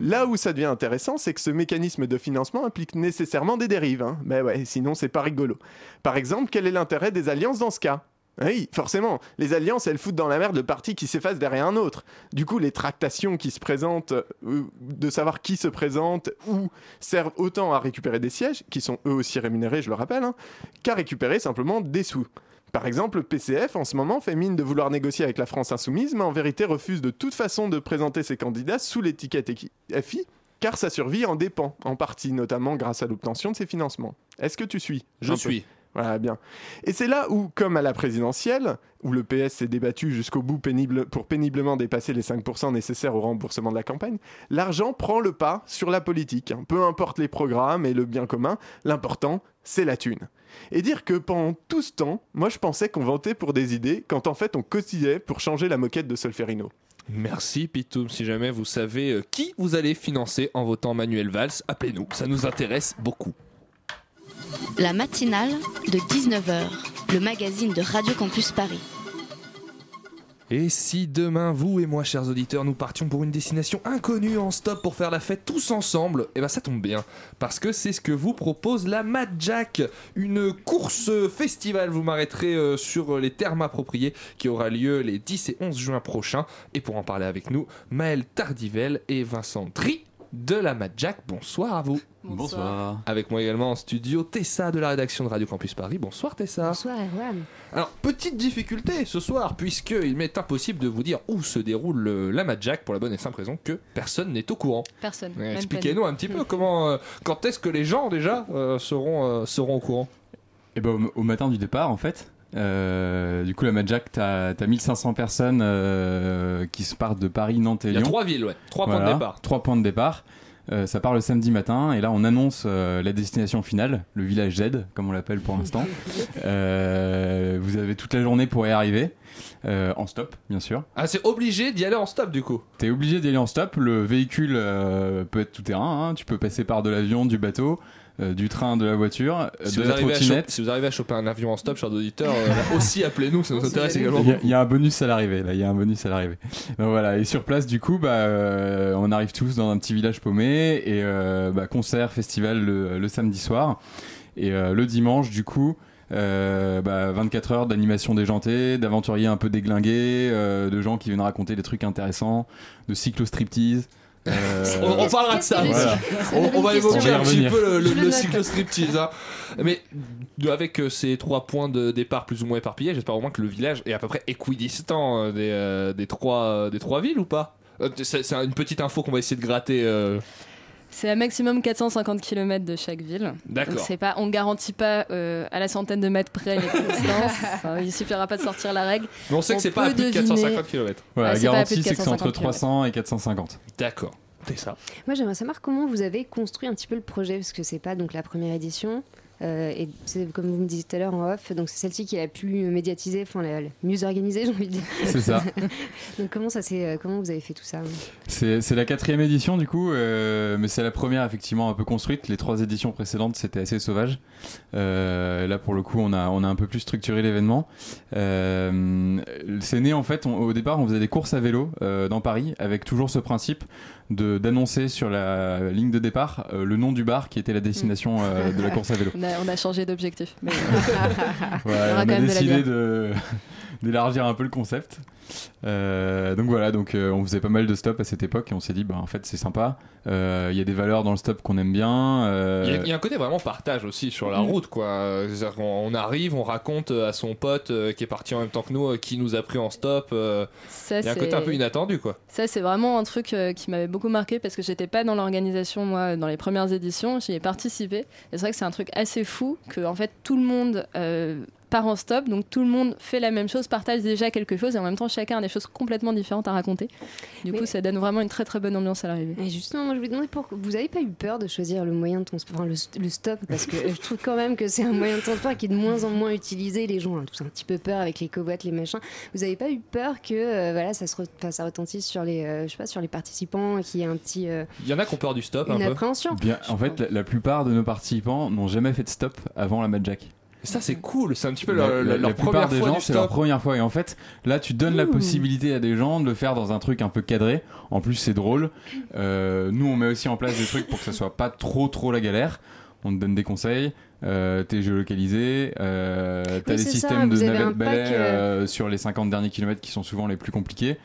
Là où ça devient intéressant, c'est que ce mécanisme de financement implique nécessairement des dérives. Hein. Ben ouais, sinon c'est pas rigolo. Par exemple, quel est l'intérêt des alliances dans ce cas? Oui, forcément. Les alliances, elles foutent dans la merde le parti qui s'efface derrière un autre. Du coup, les tractations qui se présentent, euh, de savoir qui se présente, ou servent autant à récupérer des sièges, qui sont eux aussi rémunérés, je le rappelle, hein, qu'à récupérer simplement des sous. Par exemple, le PCF en ce moment fait mine de vouloir négocier avec la France insoumise, mais en vérité refuse de toute façon de présenter ses candidats sous l'étiquette FI, car sa survie en dépend, en partie notamment grâce à l'obtention de ses financements. Est-ce que tu suis? Je suis. Voilà, bien. Et c'est là où, comme à la présidentielle, où le PS s'est débattu jusqu'au bout pour péniblement dépasser les 5% nécessaires au remboursement de la campagne, l'argent prend le pas sur la politique. hein. Peu importe les programmes et le bien commun, l'important, c'est la thune. Et dire que pendant tout ce temps, moi je pensais qu'on vantait pour des idées, quand en fait on cotisait pour changer la moquette de Solferino. Merci Pitoum. Si jamais vous savez euh, qui vous allez financer en votant Manuel Valls, appelez-nous. Ça nous intéresse beaucoup. La matinale de 19h, le magazine de Radio Campus Paris. Et si demain, vous et moi, chers auditeurs, nous partions pour une destination inconnue en stop pour faire la fête tous ensemble, et ben ça tombe bien, parce que c'est ce que vous propose la Mad Jack, une course festival, vous m'arrêterez euh, sur les termes appropriés, qui aura lieu les 10 et 11 juin prochains. Et pour en parler avec nous, Maël Tardivel et Vincent Dry de la Mad Jack. Bonsoir à vous. Bonsoir. Avec moi également en studio, Tessa de la rédaction de Radio Campus Paris. Bonsoir Tessa. Bonsoir Erwan. Alors, petite difficulté ce soir, puisqu'il m'est impossible de vous dire où se déroule euh, la Mad Jack pour la bonne et simple raison que personne n'est au courant. Personne. Même Expliquez-nous nous. un petit peu comment, euh, quand est-ce que les gens déjà euh, seront, euh, seront au courant? Et ben au, au matin du départ en fait. Euh, du coup la Mad Jack t'as as 1500 personnes euh, qui se partent de Paris, Nantes et Il y a Lyon. trois villes, ouais. Trois points de départ. Trois points de départ. Euh, ça part le samedi matin et là on annonce euh, la destination finale, le village Z comme on l'appelle pour l'instant. Euh, vous avez toute la journée pour y arriver, euh, en stop bien sûr. Ah, c'est obligé d'y aller en stop du coup. T'es obligé d'y aller en stop. Le véhicule euh, peut être tout terrain. hein. Tu peux passer par de l'avion, du bateau, euh, du train, de la voiture, euh, Si de vous, la arrivez à trottinette. choper, si vous arrivez à choper un avion en stop, chers auditeurs, euh, aussi appelez-nous, ça nous intéresse également. Il y, a, il y a un bonus à l'arrivée, là, il y a un bonus à l'arrivée. Donc voilà, et sur place, du coup, bah, euh, on arrive tous dans un petit village paumé, et euh, bah, concert, festival le, le samedi soir, et euh, le dimanche, du coup, euh, bah, 24 heures d'animation déjantée, d'aventuriers un peu déglingués, euh, de gens qui viennent raconter des trucs intéressants, de cyclo-striptease, Euh, On, on parlera de ça. Voilà. On, on va évoquer un petit peu le, cycle striptease. hein. Mais avec euh, ces trois points de départ plus ou moins éparpillés, j'espère au moins que le village est à peu près équidistant euh, des, euh, des, trois, euh, des trois villes ou pas? Euh, C'est c'est une petite info qu'on va essayer de gratter. euh. C'est à maximum 450 km de chaque ville. D'accord. C'est pas, on garantit pas euh, à la centaine de mètres près l'équidistance. Enfin, il suffira pas de sortir la règle. Mais on sait que c'est pas à plus de deviner- 450 km. Ouais, la garantie, c'est que c'est entre 450 kilomètres. 300 et 450. D'accord. C'est ça. Moi, j'aimerais savoir comment vous avez construit un petit peu le projet, parce que c'est pas donc la première édition. Euh, et c'est comme vous me disiez tout à l'heure en off, donc c'est celle-ci qui est la plus médiatisée, enfin la, la mieux organisée, j'ai envie de dire. C'est ça. donc comment ça s'est, euh, comment vous avez fait tout ça C'est c'est la quatrième édition du coup, euh, mais c'est la première effectivement un peu construite. Les trois éditions précédentes c'était assez sauvage. Euh, là pour le coup on a, on a un peu plus structuré l'événement. C'est né en fait, on- au départ on faisait des courses à vélo dans Paris avec toujours ce principe d'annoncer sur la ligne de départ euh, le nom du bar qui était la destination euh, de la course à vélo. On a, on a changé d'objectif. mais- aura on quand a décidé de d'élargir un peu le concept. Euh, donc voilà, donc euh, on faisait pas mal de stops à cette époque et on s'est dit bah en fait c'est sympa. Euh, Il y a des valeurs dans le stop qu'on aime bien. euh, Il y, a, il y a un côté vraiment partage aussi sur la Mm. route, quoi. On arrive, on raconte à son pote euh, qui est parti en même temps que nous, euh, qui nous a pris en stop. euh, Il y a un côté un peu inattendu, quoi. Ça, c'est vraiment un truc euh, qui m'avait beaucoup marqué parce que j'étais pas dans l'organisation, moi, dans les premières éditions. J'y ai participé. Et c'est vrai que c'est un truc assez fou que, en fait, tout le monde euh, part en stop. Donc, tout le monde fait la même chose, partage déjà quelque chose et en même temps, chacun a des choses complètement différentes à raconter. Du coup, ça donne vraiment une très très bonne ambiance à l'arrivée. Et justement, moi je voulais demander pourquoi vous avez pas eu peur de choisir le moyen de transport, enfin, le, le stop, parce que je trouve quand même que c'est un moyen de transport qui est de moins en moins utilisé. Les gens ont tous un petit peu peur avec les covoites, les machins. Vous avez pas eu peur que euh, voilà, ça se re- ça retentisse sur les, euh, je sais pas, sur les participants, qu'il y ait un petit euh, Il y en a qui ont peur du stop, une un peu. appréhension? Bien, en fait, la, la plupart de nos participants n'ont jamais fait de stop avant la Mad Jack. Et ça, c'est cool. C'est un petit peu La, leur, la- leur la première plupart des fois gens, c'est leur première fois. Et en fait, là, tu donnes la possibilité à des gens de le faire dans un truc un peu cadré. En plus, c'est drôle. Euh, nous, on met aussi en place des trucs pour que ça soit pas trop, trop la galère. On te donne des conseils. Euh, t'es géolocalisé, euh, t'as Oui, des ça, systèmes de navettes balais pack, euh, euh, sur les 50 derniers kilomètres qui sont souvent les plus compliqués.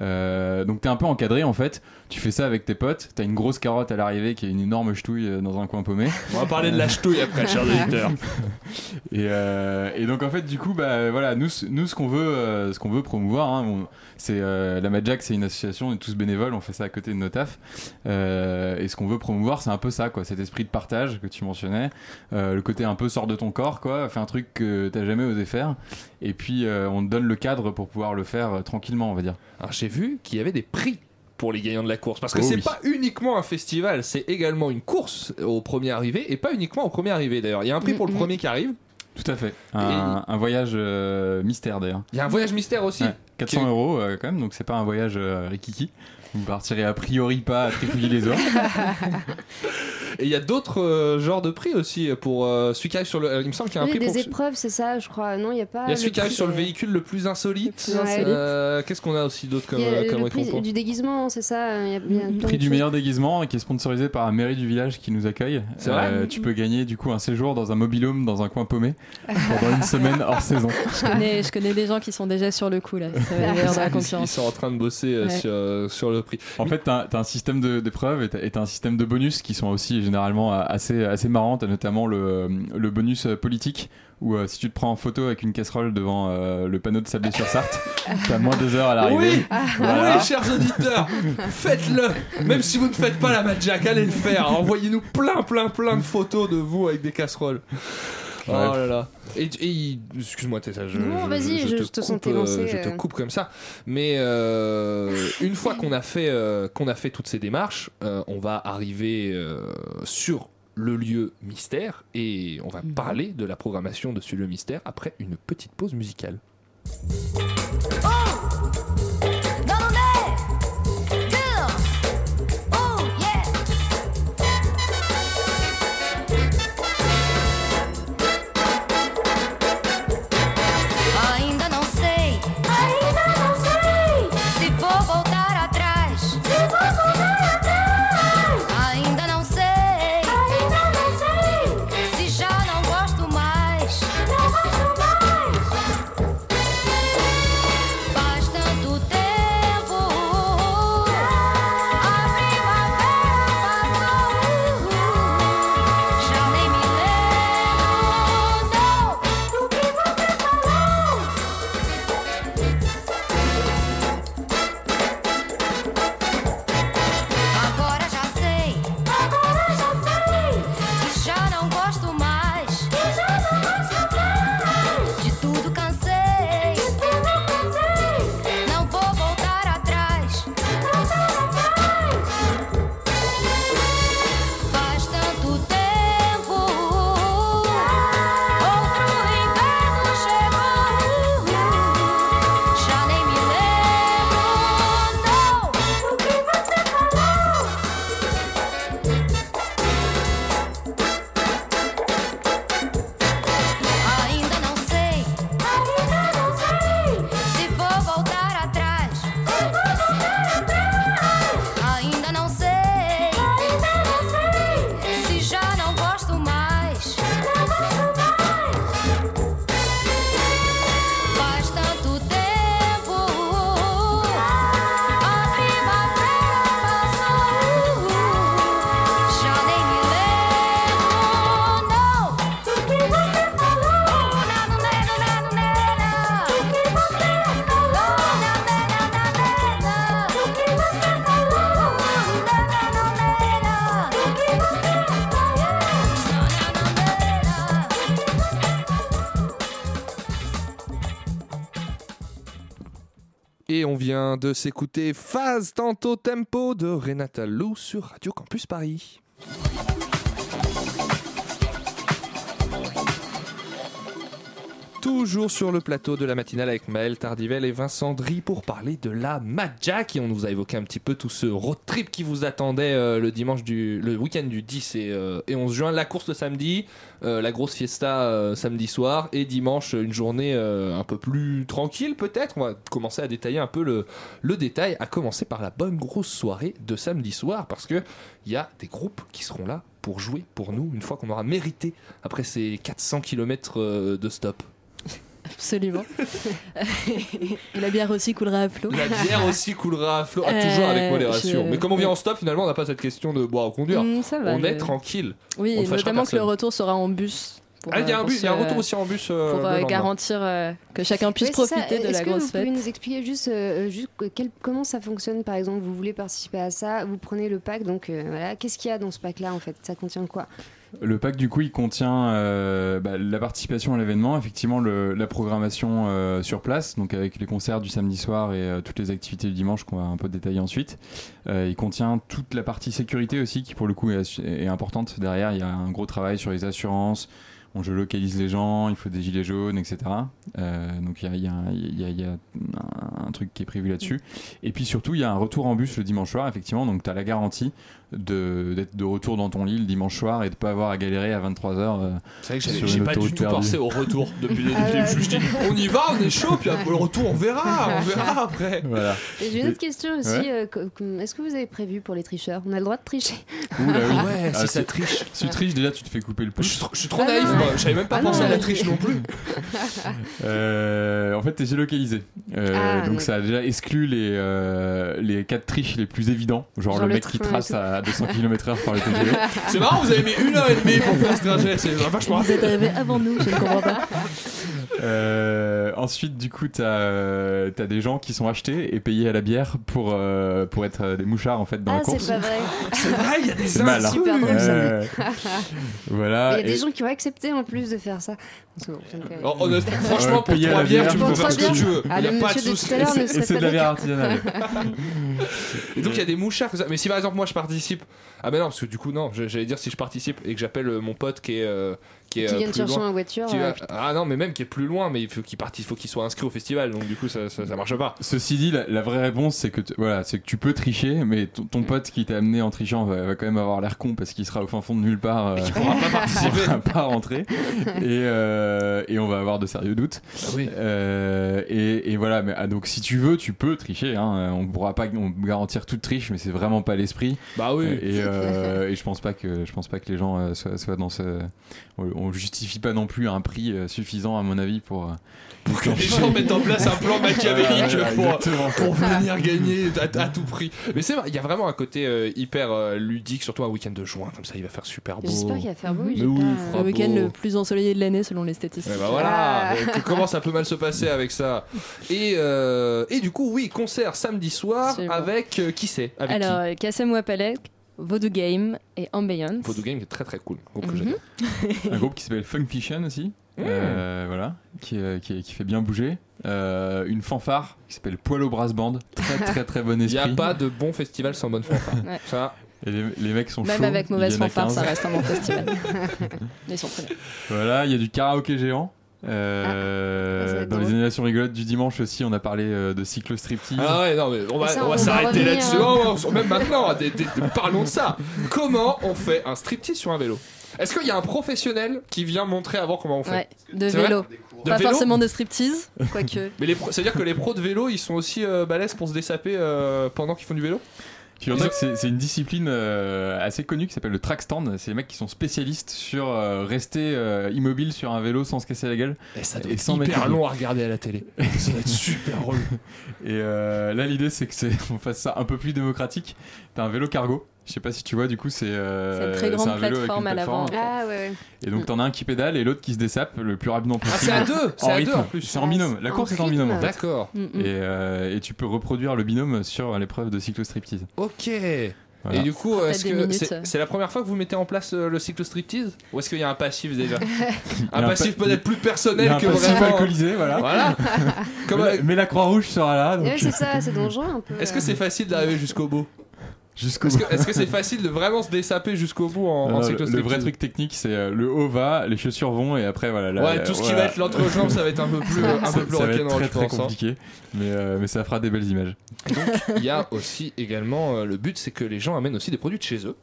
Euh, donc t'es un peu encadré en fait. Tu fais ça avec tes potes. T'as une grosse carotte à l'arrivée qui est une énorme ch'touille euh, dans un coin paumé. On va parler de la ch'touille après, cher auditeur. Et, euh, et donc en fait du coup bah voilà nous ce- nous ce qu'on veut euh, ce qu'on veut promouvoir hein, on- c'est euh, la Mad Jack c'est une association on est tous bénévoles on fait ça à côté de nos tafs Euh, et ce qu'on veut promouvoir c'est un peu ça quoi cet esprit de partage que tu mentionnais Euh, le côté un peu sort de ton corps quoi fais un truc que t'as jamais osé faire et puis euh, on te donne le cadre pour pouvoir le faire euh, tranquillement on va dire Alors j'ai vu qu'il y avait des prix pour les gagnants de la course parce que Oh c'est oui. pas uniquement un festival, c'est également une course au premier arrivé et pas uniquement au premier arrivé d'ailleurs. Il y a un prix pour le Mm, premier qui arrive. tout à fait un, un voyage euh, mystère d'ailleurs Il y a un voyage mystère aussi. Ouais, 400 Qui- euros euh, quand même, donc c'est pas un voyage euh, rikiki. Vous partirez a priori pas à trifouiller les ours. Et il y a d'autres euh, genres de prix aussi pour euh, celui qui arrive sur le. euh, il me semble qu'il y a un Oui, prix des pour. épreuves, c'est ça, je crois. Non, il y a pas. Il y a celui le qui arrive prix, sur le euh, véhicule le plus insolite. Le. Euh, Qu'est-ce qu'on a aussi d'autre comme, comme le prix récompense du déguisement, c'est ça. Il y a, y a de Prix du meilleur déguisement et qui est sponsorisé par la mairie du village qui nous accueille. Euh, C'est vrai Tu peux gagner du coup un séjour dans un mobilhome dans un coin paumé pendant une semaine hors saison. Je connais, je connais des gens qui sont déjà sur le coup là. Ça va de la Ils sont en train de bosser Ouais. sur, sur le prix. En fait, t'as as un système de- d'épreuves et t'as- et t'as un système de bonus qui sont aussi généralement euh, assez, assez marrants. T'as notamment le, le bonus euh, politique où euh, si tu te prends en photo avec une casserole devant euh, le panneau de Sablé sur Sarthe, t'as moins deux heures à l'arrivée. Oui, Voilà. oui, chers auditeurs, faites-le. Même si vous ne faites pas la Madjack, allez le faire. Envoyez-nous plein, plein, plein de photos de vous avec des casseroles. Oh là là. Et, excuse-moi, Tessa, je, Non, vas-y, je- je te coupe, euh, je te euh. coupe comme ça. Mais euh, une fois qu'on a fait euh, qu'on a fait toutes ces démarches, euh, on va arriver euh, sur le lieu mystère et on va parler de la programmation de ce lieu mystère après une petite pause musicale. Ainda de s'écouter Phase Tanto Tempo de Renata Lou sur Radio Campus Paris. Toujours sur le plateau de la matinale avec Maël Tardivel et Vincent Dry pour parler de la Mad Jack. Et on nous a évoqué un petit peu tout ce road trip qui vous attendait euh, le dimanche du le week-end du 10 et, euh, et 11 juin. La course le samedi, euh, la grosse fiesta euh, samedi soir et dimanche une journée un peu plus tranquille peut-être. On va commencer à détailler un peu le, le détail, à commencer par la bonne grosse soirée de samedi soir parce que il y a des groupes qui seront là pour jouer pour nous une fois qu'on aura mérité après ces 400 km de stop. Absolument. Et la bière aussi coulera à flot. La bière aussi coulera à flot, ah, toujours Euh, avec modération. je- Mais comme on vient en stop, finalement, on n'a pas cette question de boire ou conduire. Mm, ça va, on je- est tranquille. Oui, notamment que le retour sera en bus. pour, Ah, il y a euh, un bus- il y a un retour aussi en bus, euh, pour euh, garantir euh, que chacun puisse profiter de Est-ce la que grosse vous pouvez fête. nous expliquer juste, euh, juste que- quel- comment ça fonctionne par exemple? Vous voulez participer à ça, vous prenez le pack, donc euh, voilà, qu'est-ce qu'il y a dans ce pack-là en fait? Ça contient quoi? Le pack du coup il contient euh, bah, la participation à l'événement, effectivement la programmation euh, sur place, donc avec les concerts du samedi soir et euh, toutes les activités du dimanche qu'on va un peu détailler ensuite. Il contient toute la partie sécurité aussi qui pour le coup est, importante. Derrière il y a un gros travail sur les assurances. On géolocalise les gens, il faut des gilets jaunes, etc. Donc il y a, un- truc qui est prévu là-dessus. Et puis surtout, il y a un retour en bus le dimanche soir, effectivement. Donc tu as la garantie d'être de retour dans ton lit le dimanche soir et de pas avoir à galérer à 23h. C'est vrai que j'avais- j'ai pas du tout pensé au retour depuis le Ah début. Je me suis dit, on y va, on est chaud, puis après, le retour, on verra, on verra après. Voilà. Et j'ai une autre question aussi. Ouais. euh, Est-ce que vous avez prévu pour les tricheurs? On a le droit de tricher Ouh là oui. ouais, si Ah, ça si- triche. Si tu triches, déjà, tu te fais couper le pouce. Je suis trop naïf, moi. J'avais même pas Ah pensé non, à la triche non plus. Euh, en fait, t'es géolocalisé. Euh, Ah, donc ça a déjà exclu les, euh, les quatre triches les plus évidents. Genre, Genre le mec qui trace. À 200 km/h par le TGV. C'est marrant, vous avez mis une heure et demie pour faire ce trajet. C'est vachement Vous êtes arrivés avant nous, je ne comprends pas. Euh, ensuite, du coup, t'as euh, t'as des gens qui sont achetés et payés à la bière pour, euh, pour être euh, des mouchards en fait dans Ah, la course. c'est pas vrai. C'est vrai, il y a des mal, hein. Super drôle. Euh, voilà. Il y a et- des gens qui ont accepté en plus de faire ça. Oh, honnêtement, franchement, pour trois la bières, bière. tu peux faire ce que tu veux. Ah, Il n'y a pas de souci. Et c'est de la bière artisanale. Et donc il y a des mouchards, comme ça. mais si par exemple moi je participe, ah ben non parce que du coup non, j'allais dire si je participe et que j'appelle euh, mon pote qui est euh, qui est Qui euh, plus chercher loin, en voiture. qui euh, va- ah non mais même qui est plus loin, mais il faut qu'il participe, faut qu'il soit inscrit au festival, donc du coup ça, ça, ça marche pas. Ceci dit, la, la vraie réponse, c'est que, t- voilà, c'est que tu peux tricher, mais ton, ton pote qui t'a amené en trichant va, va quand même avoir l'air con parce qu'il sera au fin fond de nulle part. euh, Il pourra pas participer. il pourra pas rentrer. Et, euh, et on va avoir de sérieux doutes. Ah oui. Euh, et, et voilà, mais, ah, donc si tu veux, tu peux tricher. Hein, on pourra pas on garantir toute triche, mais c'est vraiment pas l'esprit. Bah oui. Et, euh, et je pense pas que je pense pas que les gens euh, soient, soient dans ce. On, on justifie pas non plus un prix euh, suffisant à mon avis pour. euh, Pour que les gens mettent en place un plan machiavélique pour, venir gagner à, à tout prix. Mais c'est vrai, il y a vraiment un côté euh, hyper euh, ludique, surtout un week-end de juin, comme ça il va faire super beau. J'espère qu'il va faire beau. Oui, Le week-end le plus ensoleillé de l'année selon les statistiques. Eh ben voilà, euh, que- comment ça peut mal se passer avec ça et, euh, et du coup, oui, concert samedi soir Absolument. avec euh, qui c'est? Alors, Kassem Wapalek, Voodoo Game et Ambiance. Voodoo Game qui est très très cool. groupe que Mhm. un groupe qui s'appelle Funk Fiction aussi, euh, voilà, qui, euh, qui, qui fait bien bouger. Euh, une fanfare qui s'appelle Poilo Brass Band, très très très bon Il n'y esprit. a pas de bon festival sans bonne fanfare. Ouais. Ça, Et les, les mecs sont Même chauds, avec mauvaise fanfare, ça 15. reste un bon festival. Mais ils sont très bien. Voilà, il y a du karaoké géant. Euh, Ah, dans les animations rigolotes du dimanche aussi, on a parlé euh, de cyclo striptease. Ah ouais, non, mais on va, va va s'arrêter là-dessus. hein. Non, non, même maintenant, des- des- des- parlons de ça. Comment on fait un striptease sur un vélo? Est-ce qu'il y a un professionnel qui vient montrer avant comment on fait? Ouais, de vélo. De Pas vélo? forcément de striptease, quoique. Mais les pros- c'est-à-dire que les pros de vélo, ils sont aussi euh, balèzes pour se dessaper euh, pendant qu'ils font du vélo? Figure-toi que c'est une discipline euh, assez connue qui s'appelle le track stand. C'est les mecs qui sont spécialistes sur euh, rester euh, immobile sur un vélo sans se casser la gueule. Et ça Et doit être sans hyper long à regarder à la télé. ça va être super relou. Et là, l'idée, c'est que on fasse ça un peu plus démocratique. T'as un vélo cargo. Je sais pas si tu vois, du coup, c'est euh, C'est une très grande un vélo avec plateforme une à l'avant. plateforme. Ah ouais, ouais. Et donc, t'en as un qui pédale et l'autre qui se dessape le plus rapidement Ah, possible. c'est à deux C'est En à deux en plus. C'est en binôme. La En course est en binôme. en fait. D'accord. Mm, mm. Et, euh, et tu peux reproduire le binôme sur l'épreuve de cyclo striptease. Ok. Voilà. Et du coup, est-ce que c'est c'est la première fois que vous mettez en place euh, le cycle striptease Ou est-ce qu'il y a un passif déjà Un passif pa- peut-être plus personnel un que passif vraiment. alcoolisé, voilà. Voilà. Comme mais, la Croix-Rouge sera là. donc- Ouais, c'est ça, c'est dangereux un peu. Est-ce que c'est facile d'arriver jusqu'au bout Jusqu'au Est-ce que est-ce que c'est facile de vraiment se dessaper jusqu'au bout en, Non, en non, cycle le, le vrai truc technique, c'est euh, le haut va, les chaussures vont et après voilà. là, Ouais, euh, tout ce qui voilà. va être l'entrejambe, ça va être un peu plus, un peu plus ça va être rock'n'roll, très je très pense, hein. compliqué, mais, euh, mais ça fera des belles images. Il y a aussi également euh, le but, c'est que les gens amènent aussi des produits de chez eux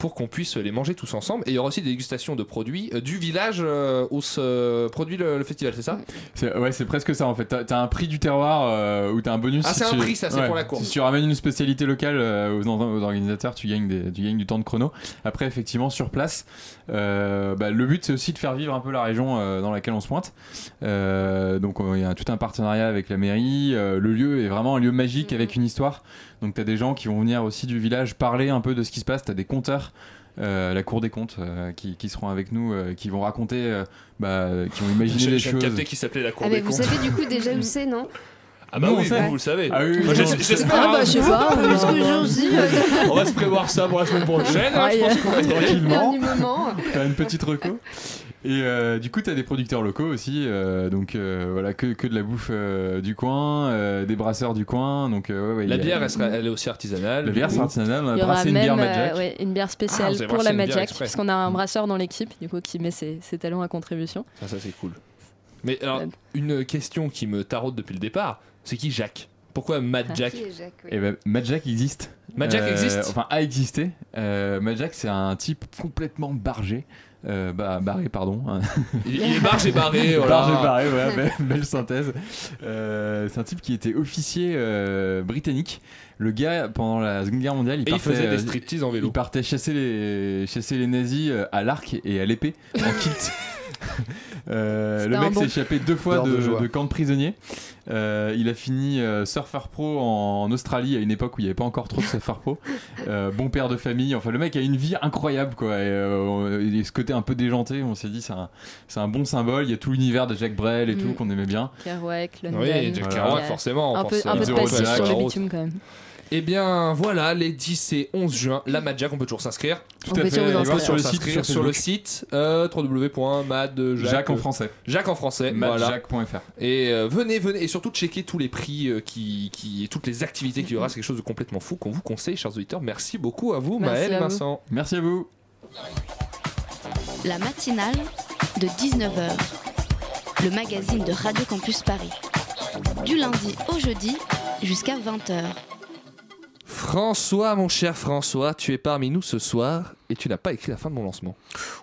pour qu'on puisse les manger tous ensemble. Et il y aura aussi des dégustations de produits euh, du village euh, où se produit le, le festival, c'est ça? C'est- Ouais, c'est presque ça en fait. T'as t'as un prix du terroir euh, où t'as un bonus. Ah, si c'est un tu- prix, ça, c'est ouais, pour la course. Si tu ramènes une spécialité locale euh, aux, aux organisateurs, tu gagnes, des, tu gagnes du temps de chrono. Après, effectivement, sur place, euh, bah, le but c'est aussi de faire vivre un peu la région euh, dans laquelle on se pointe. Euh, donc, il y a tout un partenariat avec la mairie. Euh, le lieu est vraiment un lieu magique avec une histoire. Donc, t'as des gens qui vont venir aussi du village parler un peu de ce qui se passe. T'as des compteurs. euh, la Cour des comptes euh, qui, qui seront avec nous, euh, qui vont raconter, euh, bah, qui vont imaginer des j'ai choses. capté qu'il s'appelait la Cour Ah, mais des vous comptes. savez du coup déjà où c'est, non? Ah bah oui, vous, vous le savez. Ah oui, J'espère. Ah bah hein. je sais pas. Que On va se prévoir ça pour la semaine prochaine. hein, Ouais, je pense qu'on va. Tranquillement. faire une petite reco. Et euh, du coup, tu as des producteurs locaux aussi, euh, donc euh, voilà, que, que de la bouffe euh, du coin, euh, des brasseurs du coin. Donc, euh, ouais, ouais, La a- bière, elle, sera- elle est aussi artisanale. La bière, c'est artisanal. On a Il y aura brassé une même bière euh, Mad Jack. ouais, une bière Ah, spéciale pour la une Mad bière Jack, exprès. puisqu'on a un brasseur dans l'équipe, du coup, qui met ses, ses talents à contribution. Ça, ça c'est cool. Mais alors, une question qui me taraude depuis le départ, c'est qui Jacques? Pourquoi Mad Jack? Jacques, oui. Et ben, Mad Jack existe. Mad Jack Euh, existe? Enfin, a existé. Euh, Mad Jack, c'est un type complètement bargé. Euh, bah, barré, pardon. il, il est barge et barré. voilà. Barge et barré, ouais, belle, belle synthèse. Euh, c'est un type qui était officier euh, britannique. Le gars, pendant la Seconde Guerre mondiale, il Et il partait, faisait des euh, striptease en vélo. Il partait chasser les, chasser les nazis à l'arc et à l'épée, en kilt. Euh, le mec bon. s'est échappé deux fois de, de de camp de prisonniers. Euh, il a fini euh, surfer pro en, en Australie à une époque où il n'y avait pas encore trop de surfer pro. Euh, bon père de famille. Enfin, le mec a une vie incroyable, quoi. Et, euh, il a ce côté un peu déjanté. On s'est dit, c'est un, un bon symbole. Il y a tout l'univers de Jack Brel et tout Mm. qu'on aimait bien. Kerouac, London. Oui, Jack Voilà. Kerouac, forcément. on Un peu, un peu de sur le bitume quand même. Eh bien, voilà, les 10 et 11 juin, la Mad Jack, on peut toujours s'inscrire. Tout On à fait. toujours vous Allez voir inscrire. sur le site, S'inscrire sur, sur le site euh, www.madjack. Jacques en français. Jacques en français, voilà. Et euh, venez, venez, et surtout checker tous les prix euh, qui, qui, et toutes les activités qu'il y aura. C'est quelque chose de complètement fou qu'on vous conseille, chers auditeurs. Merci beaucoup à vous, Merci Maël et à vous. Vincent. Merci à vous. La matinale de 19h, le magazine de Radio Campus Paris. Du lundi au jeudi jusqu'à 20h. François, mon cher François, tu es parmi nous ce soir et tu n'as pas écrit la fin de mon lancement.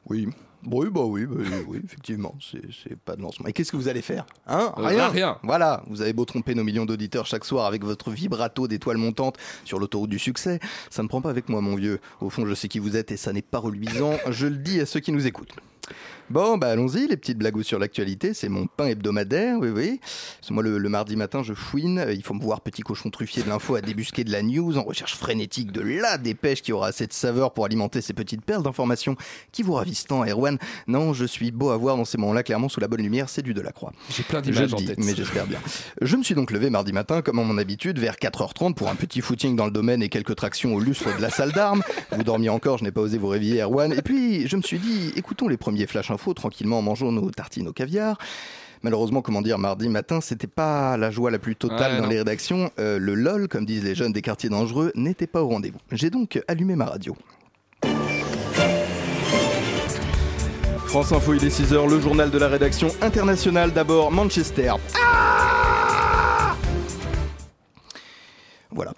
Oui. Oui, bah oui, bah oui, oui, effectivement, c'est pas de lancement. Et qu'est-ce que vous allez faire? Hein? Euh, Rien. bah, rien. Voilà, vous avez beau tromper nos millions d'auditeurs chaque soir avec votre vibrato d'étoiles montantes sur l'autoroute du succès, ça ne prend pas avec moi, mon vieux. Au fond, je sais qui vous êtes et ça n'est pas reluisant, je le dis à ceux qui nous écoutent. Bon, bah allons-y, les petites blagous sur l'actualité, c'est mon pain hebdomadaire, oui, oui. Parce que moi, le, le mardi matin, je fouine, euh, il faut me voir petit cochon truffier de l'info à débusquer de la news en recherche frénétique de la dépêche qui aura assez de saveur pour alimenter ces petites perles d'informations qui vous ravissent tant, Erwan. Non, je suis beau à voir dans ces moments-là, clairement, sous la bonne lumière, c'est du de la croix. J'ai plein d'images en tête. mais j'espère bien. Je me suis donc levé mardi matin, comme à mon habitude, vers 4h30 pour un petit footing dans le domaine et quelques tractions au lustre de la salle d'armes. Vous dormiez encore, je n'ai pas osé vous réveiller, Erwan. Et puis, je me suis dit, écoutons les premiers flash infos tranquillement en mangeant nos tartines au caviar. Malheureusement, comment dire, mardi matin, c'était pas la joie la plus totale Ouais, dans non. les rédactions. Euh, le LOL, comme disent les jeunes des quartiers dangereux, n'était pas au rendez-vous. J'ai donc allumé ma radio. France Info, il est 6h, le journal de la rédaction internationale. D'abord, Manchester. Ah voilà.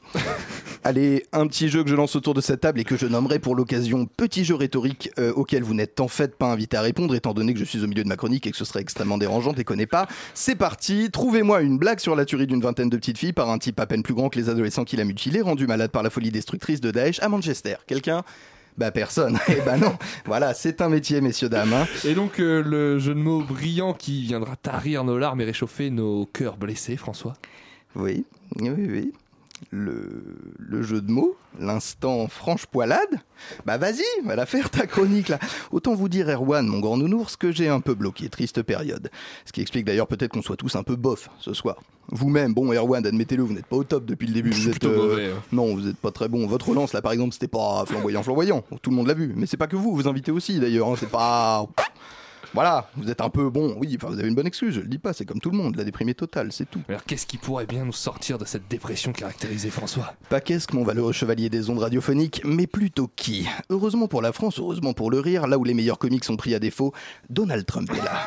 Allez, un petit jeu que je lance autour de cette table et que je nommerai pour l'occasion petit jeu rhétorique euh, auquel vous n'êtes en fait pas invité à répondre étant donné que je suis au milieu de ma chronique et que ce serait extrêmement dérangeant, déconnez pas. C'est parti, trouvez-moi une blague sur la tuerie d'une vingtaine de petites filles par un type à peine plus grand que les adolescents qu'il a mutilé, rendu malade par la folie destructrice de Daesh à Manchester. Quelqu'un? Bah personne. Eh ben non. Voilà, c'est un métier, messieurs dames. hein. Et donc, euh, le jeu de mots brillant qui viendra tarir nos larmes et réchauffer nos cœurs blessés, François? Oui, oui, oui. Le, le jeu de mots, l'instant franche poilade, bah vas-y, va la faire ta chronique là. Autant vous dire, Erwan, mon grand nounours, que j'ai un peu bloqué, triste période. Ce qui explique d'ailleurs peut-être qu'on soit tous un peu bof ce soir. Vous-même, bon, Erwan, admettez-le, vous n'êtes pas au top depuis le début. Vous êtes, mauvais, hein. Non, vous n'êtes pas très bon. Votre relance là, par exemple, c'était pas flamboyant, flamboyant. Tout le monde l'a vu. Mais c'est pas que vous, vous invitez aussi d'ailleurs. hein, C'est pas. Voilà, vous êtes un peu bon, oui, enfin vous avez une bonne excuse, je le dis pas, c'est comme tout le monde, la déprimée totale, c'est tout. Alors qu'est-ce qui pourrait bien nous sortir de cette dépression caractérisée François? Pas qu'est-ce que mon valeureux chevalier des ondes radiophoniques, mais plutôt qui? Heureusement pour la France, heureusement pour le rire, là où les meilleurs comiques sont pris à défaut, Donald Trump est là.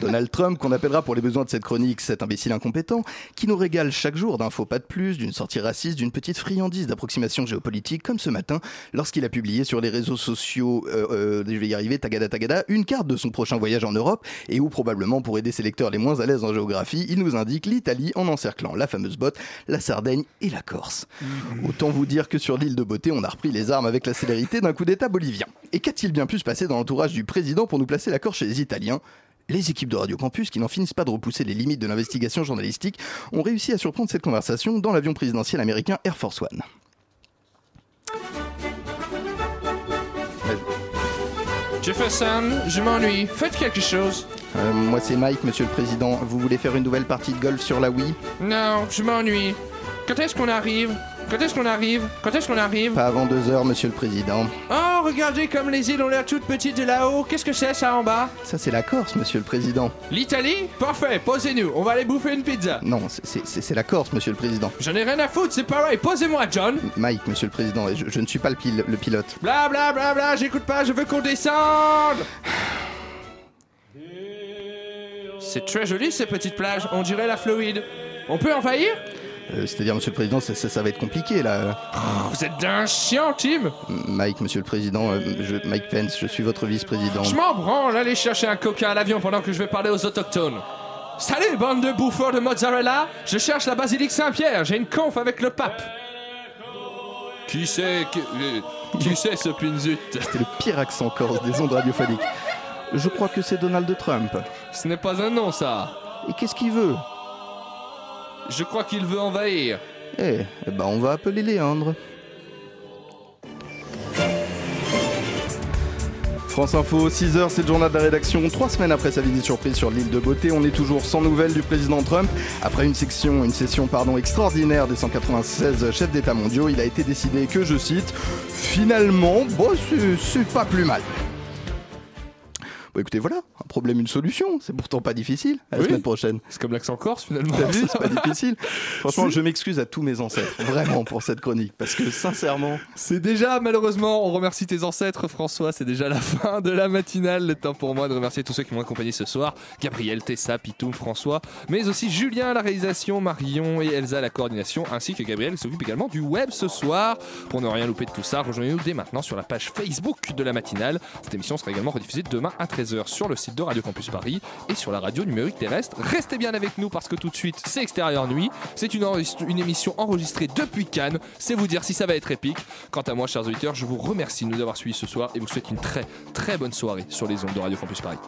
Donald Trump, qu'on appellera pour les besoins de cette chronique cet imbécile incompétent, qui nous régale chaque jour d'un faux pas de plus, d'une sortie raciste, d'une petite friandise d'approximation géopolitique, comme ce matin, lorsqu'il a publié sur les réseaux sociaux, euh, euh, je vais y arriver, tagada tagada, une carte de son prochain voyage en Europe, et où probablement pour aider ses lecteurs les moins à l'aise en géographie, il nous indique l'Italie en encerclant la fameuse botte, la Sardaigne et la Corse. Autant vous dire que sur l'île de Beauté, on a repris les armes avec la célérité d'un coup d'État bolivien. Et qu'a-t-il bien pu se passer dans l'entourage du président pour nous placer la Corse chez les Italiens? Les équipes de Radio Campus, qui n'en finissent pas de repousser les limites de l'investigation journalistique, ont réussi à surprendre cette conversation dans l'avion présidentiel américain Air Force One. Jefferson, je m'ennuie, faites quelque chose. Euh, moi c'est Mike, monsieur le président. Vous voulez faire une nouvelle partie de golf sur la Wii? Non, je m'ennuie. Quand est-ce qu'on arrive? Quand est-ce qu'on arrive? Quand est-ce qu'on arrive? Pas avant deux heures, monsieur le président. Oh, regardez comme les îles ont l'air toutes petites de là-haut. Qu'est-ce que c'est ça en bas? Ça c'est la Corse, monsieur le président. L'Italie? Parfait, posez-nous, on va aller bouffer une pizza. Non, c'est- la Corse, monsieur le président. J'en ai rien à foutre, c'est pareil, posez-moi John. Mike, monsieur le président, je, je ne suis pas le, pil- le pilote. Bla bla bla bla, j'écoute pas, je veux qu'on descende. C'est très joli ces petites plages, on dirait la Floride. On peut envahir? Euh, C'est-à-dire, monsieur le président, ça, ça- ça va être compliqué là. Vous êtes d'un chien, Tim Mike, monsieur le président, euh, je- Mike Pence, je suis votre vice-président. Je m'en branle, allez chercher un coca à l'avion pendant que je vais parler aux autochtones. Salut, bande de bouffeurs de mozzarella Je cherche la basilique Saint-Pierre, j'ai une conf avec le pape. Qui c'est Qui, euh, qui c'est ce pinzut? C'est le pire accent corse des ondes radiophoniques. Je crois que c'est Donald Trump. Ce n'est pas un nom, ça. Et qu'est-ce qu'il veut? Je crois qu'il veut envahir. Eh, eh ben on va appeler Léandre. France Info, 6h, c'est le journal de la rédaction. Trois semaines après sa visite surprise sur l'île de Beauté, on est toujours sans nouvelles du président Trump. Après une section, une session pardon, extraordinaire des 196 chefs d'État mondiaux, il a été décidé que, je cite, finalement, bon, c'est- c'est pas plus mal. Bon, écoutez, voilà, un problème, une solution. C'est pourtant pas difficile. À la Oui. semaine prochaine. C'est comme l'accent corse finalement. T'as vu, c'est pas difficile. Franchement, je m'excuse à tous mes ancêtres, vraiment, pour cette chronique, parce que sincèrement. C'est déjà, malheureusement, on remercie tes ancêtres, François. C'est déjà la fin de la matinale. Le temps pour moi de remercier tous ceux qui m'ont accompagné ce soir Gabriel, Tessa, Pitoum, François, mais aussi Julien à la réalisation, Marion et Elsa à la coordination, ainsi que Gabriel qui s'occupe également du web ce soir. Pour ne rien louper de tout ça, rejoignez-nous dès maintenant sur la page Facebook de la matinale. Cette émission sera également rediffusée demain à 13h sur le site de Radio Campus Paris et sur la radio numérique terrestre. Restez bien avec nous parce que tout de suite, c'est Extérieur Nuit. C'est une, une émission enregistrée depuis Cannes. C'est vous dire si ça va être épique. Quant à moi, chers auditeurs, je vous remercie de nous avoir suivis ce soir et vous souhaite une très très bonne soirée sur les ondes de Radio Campus Paris.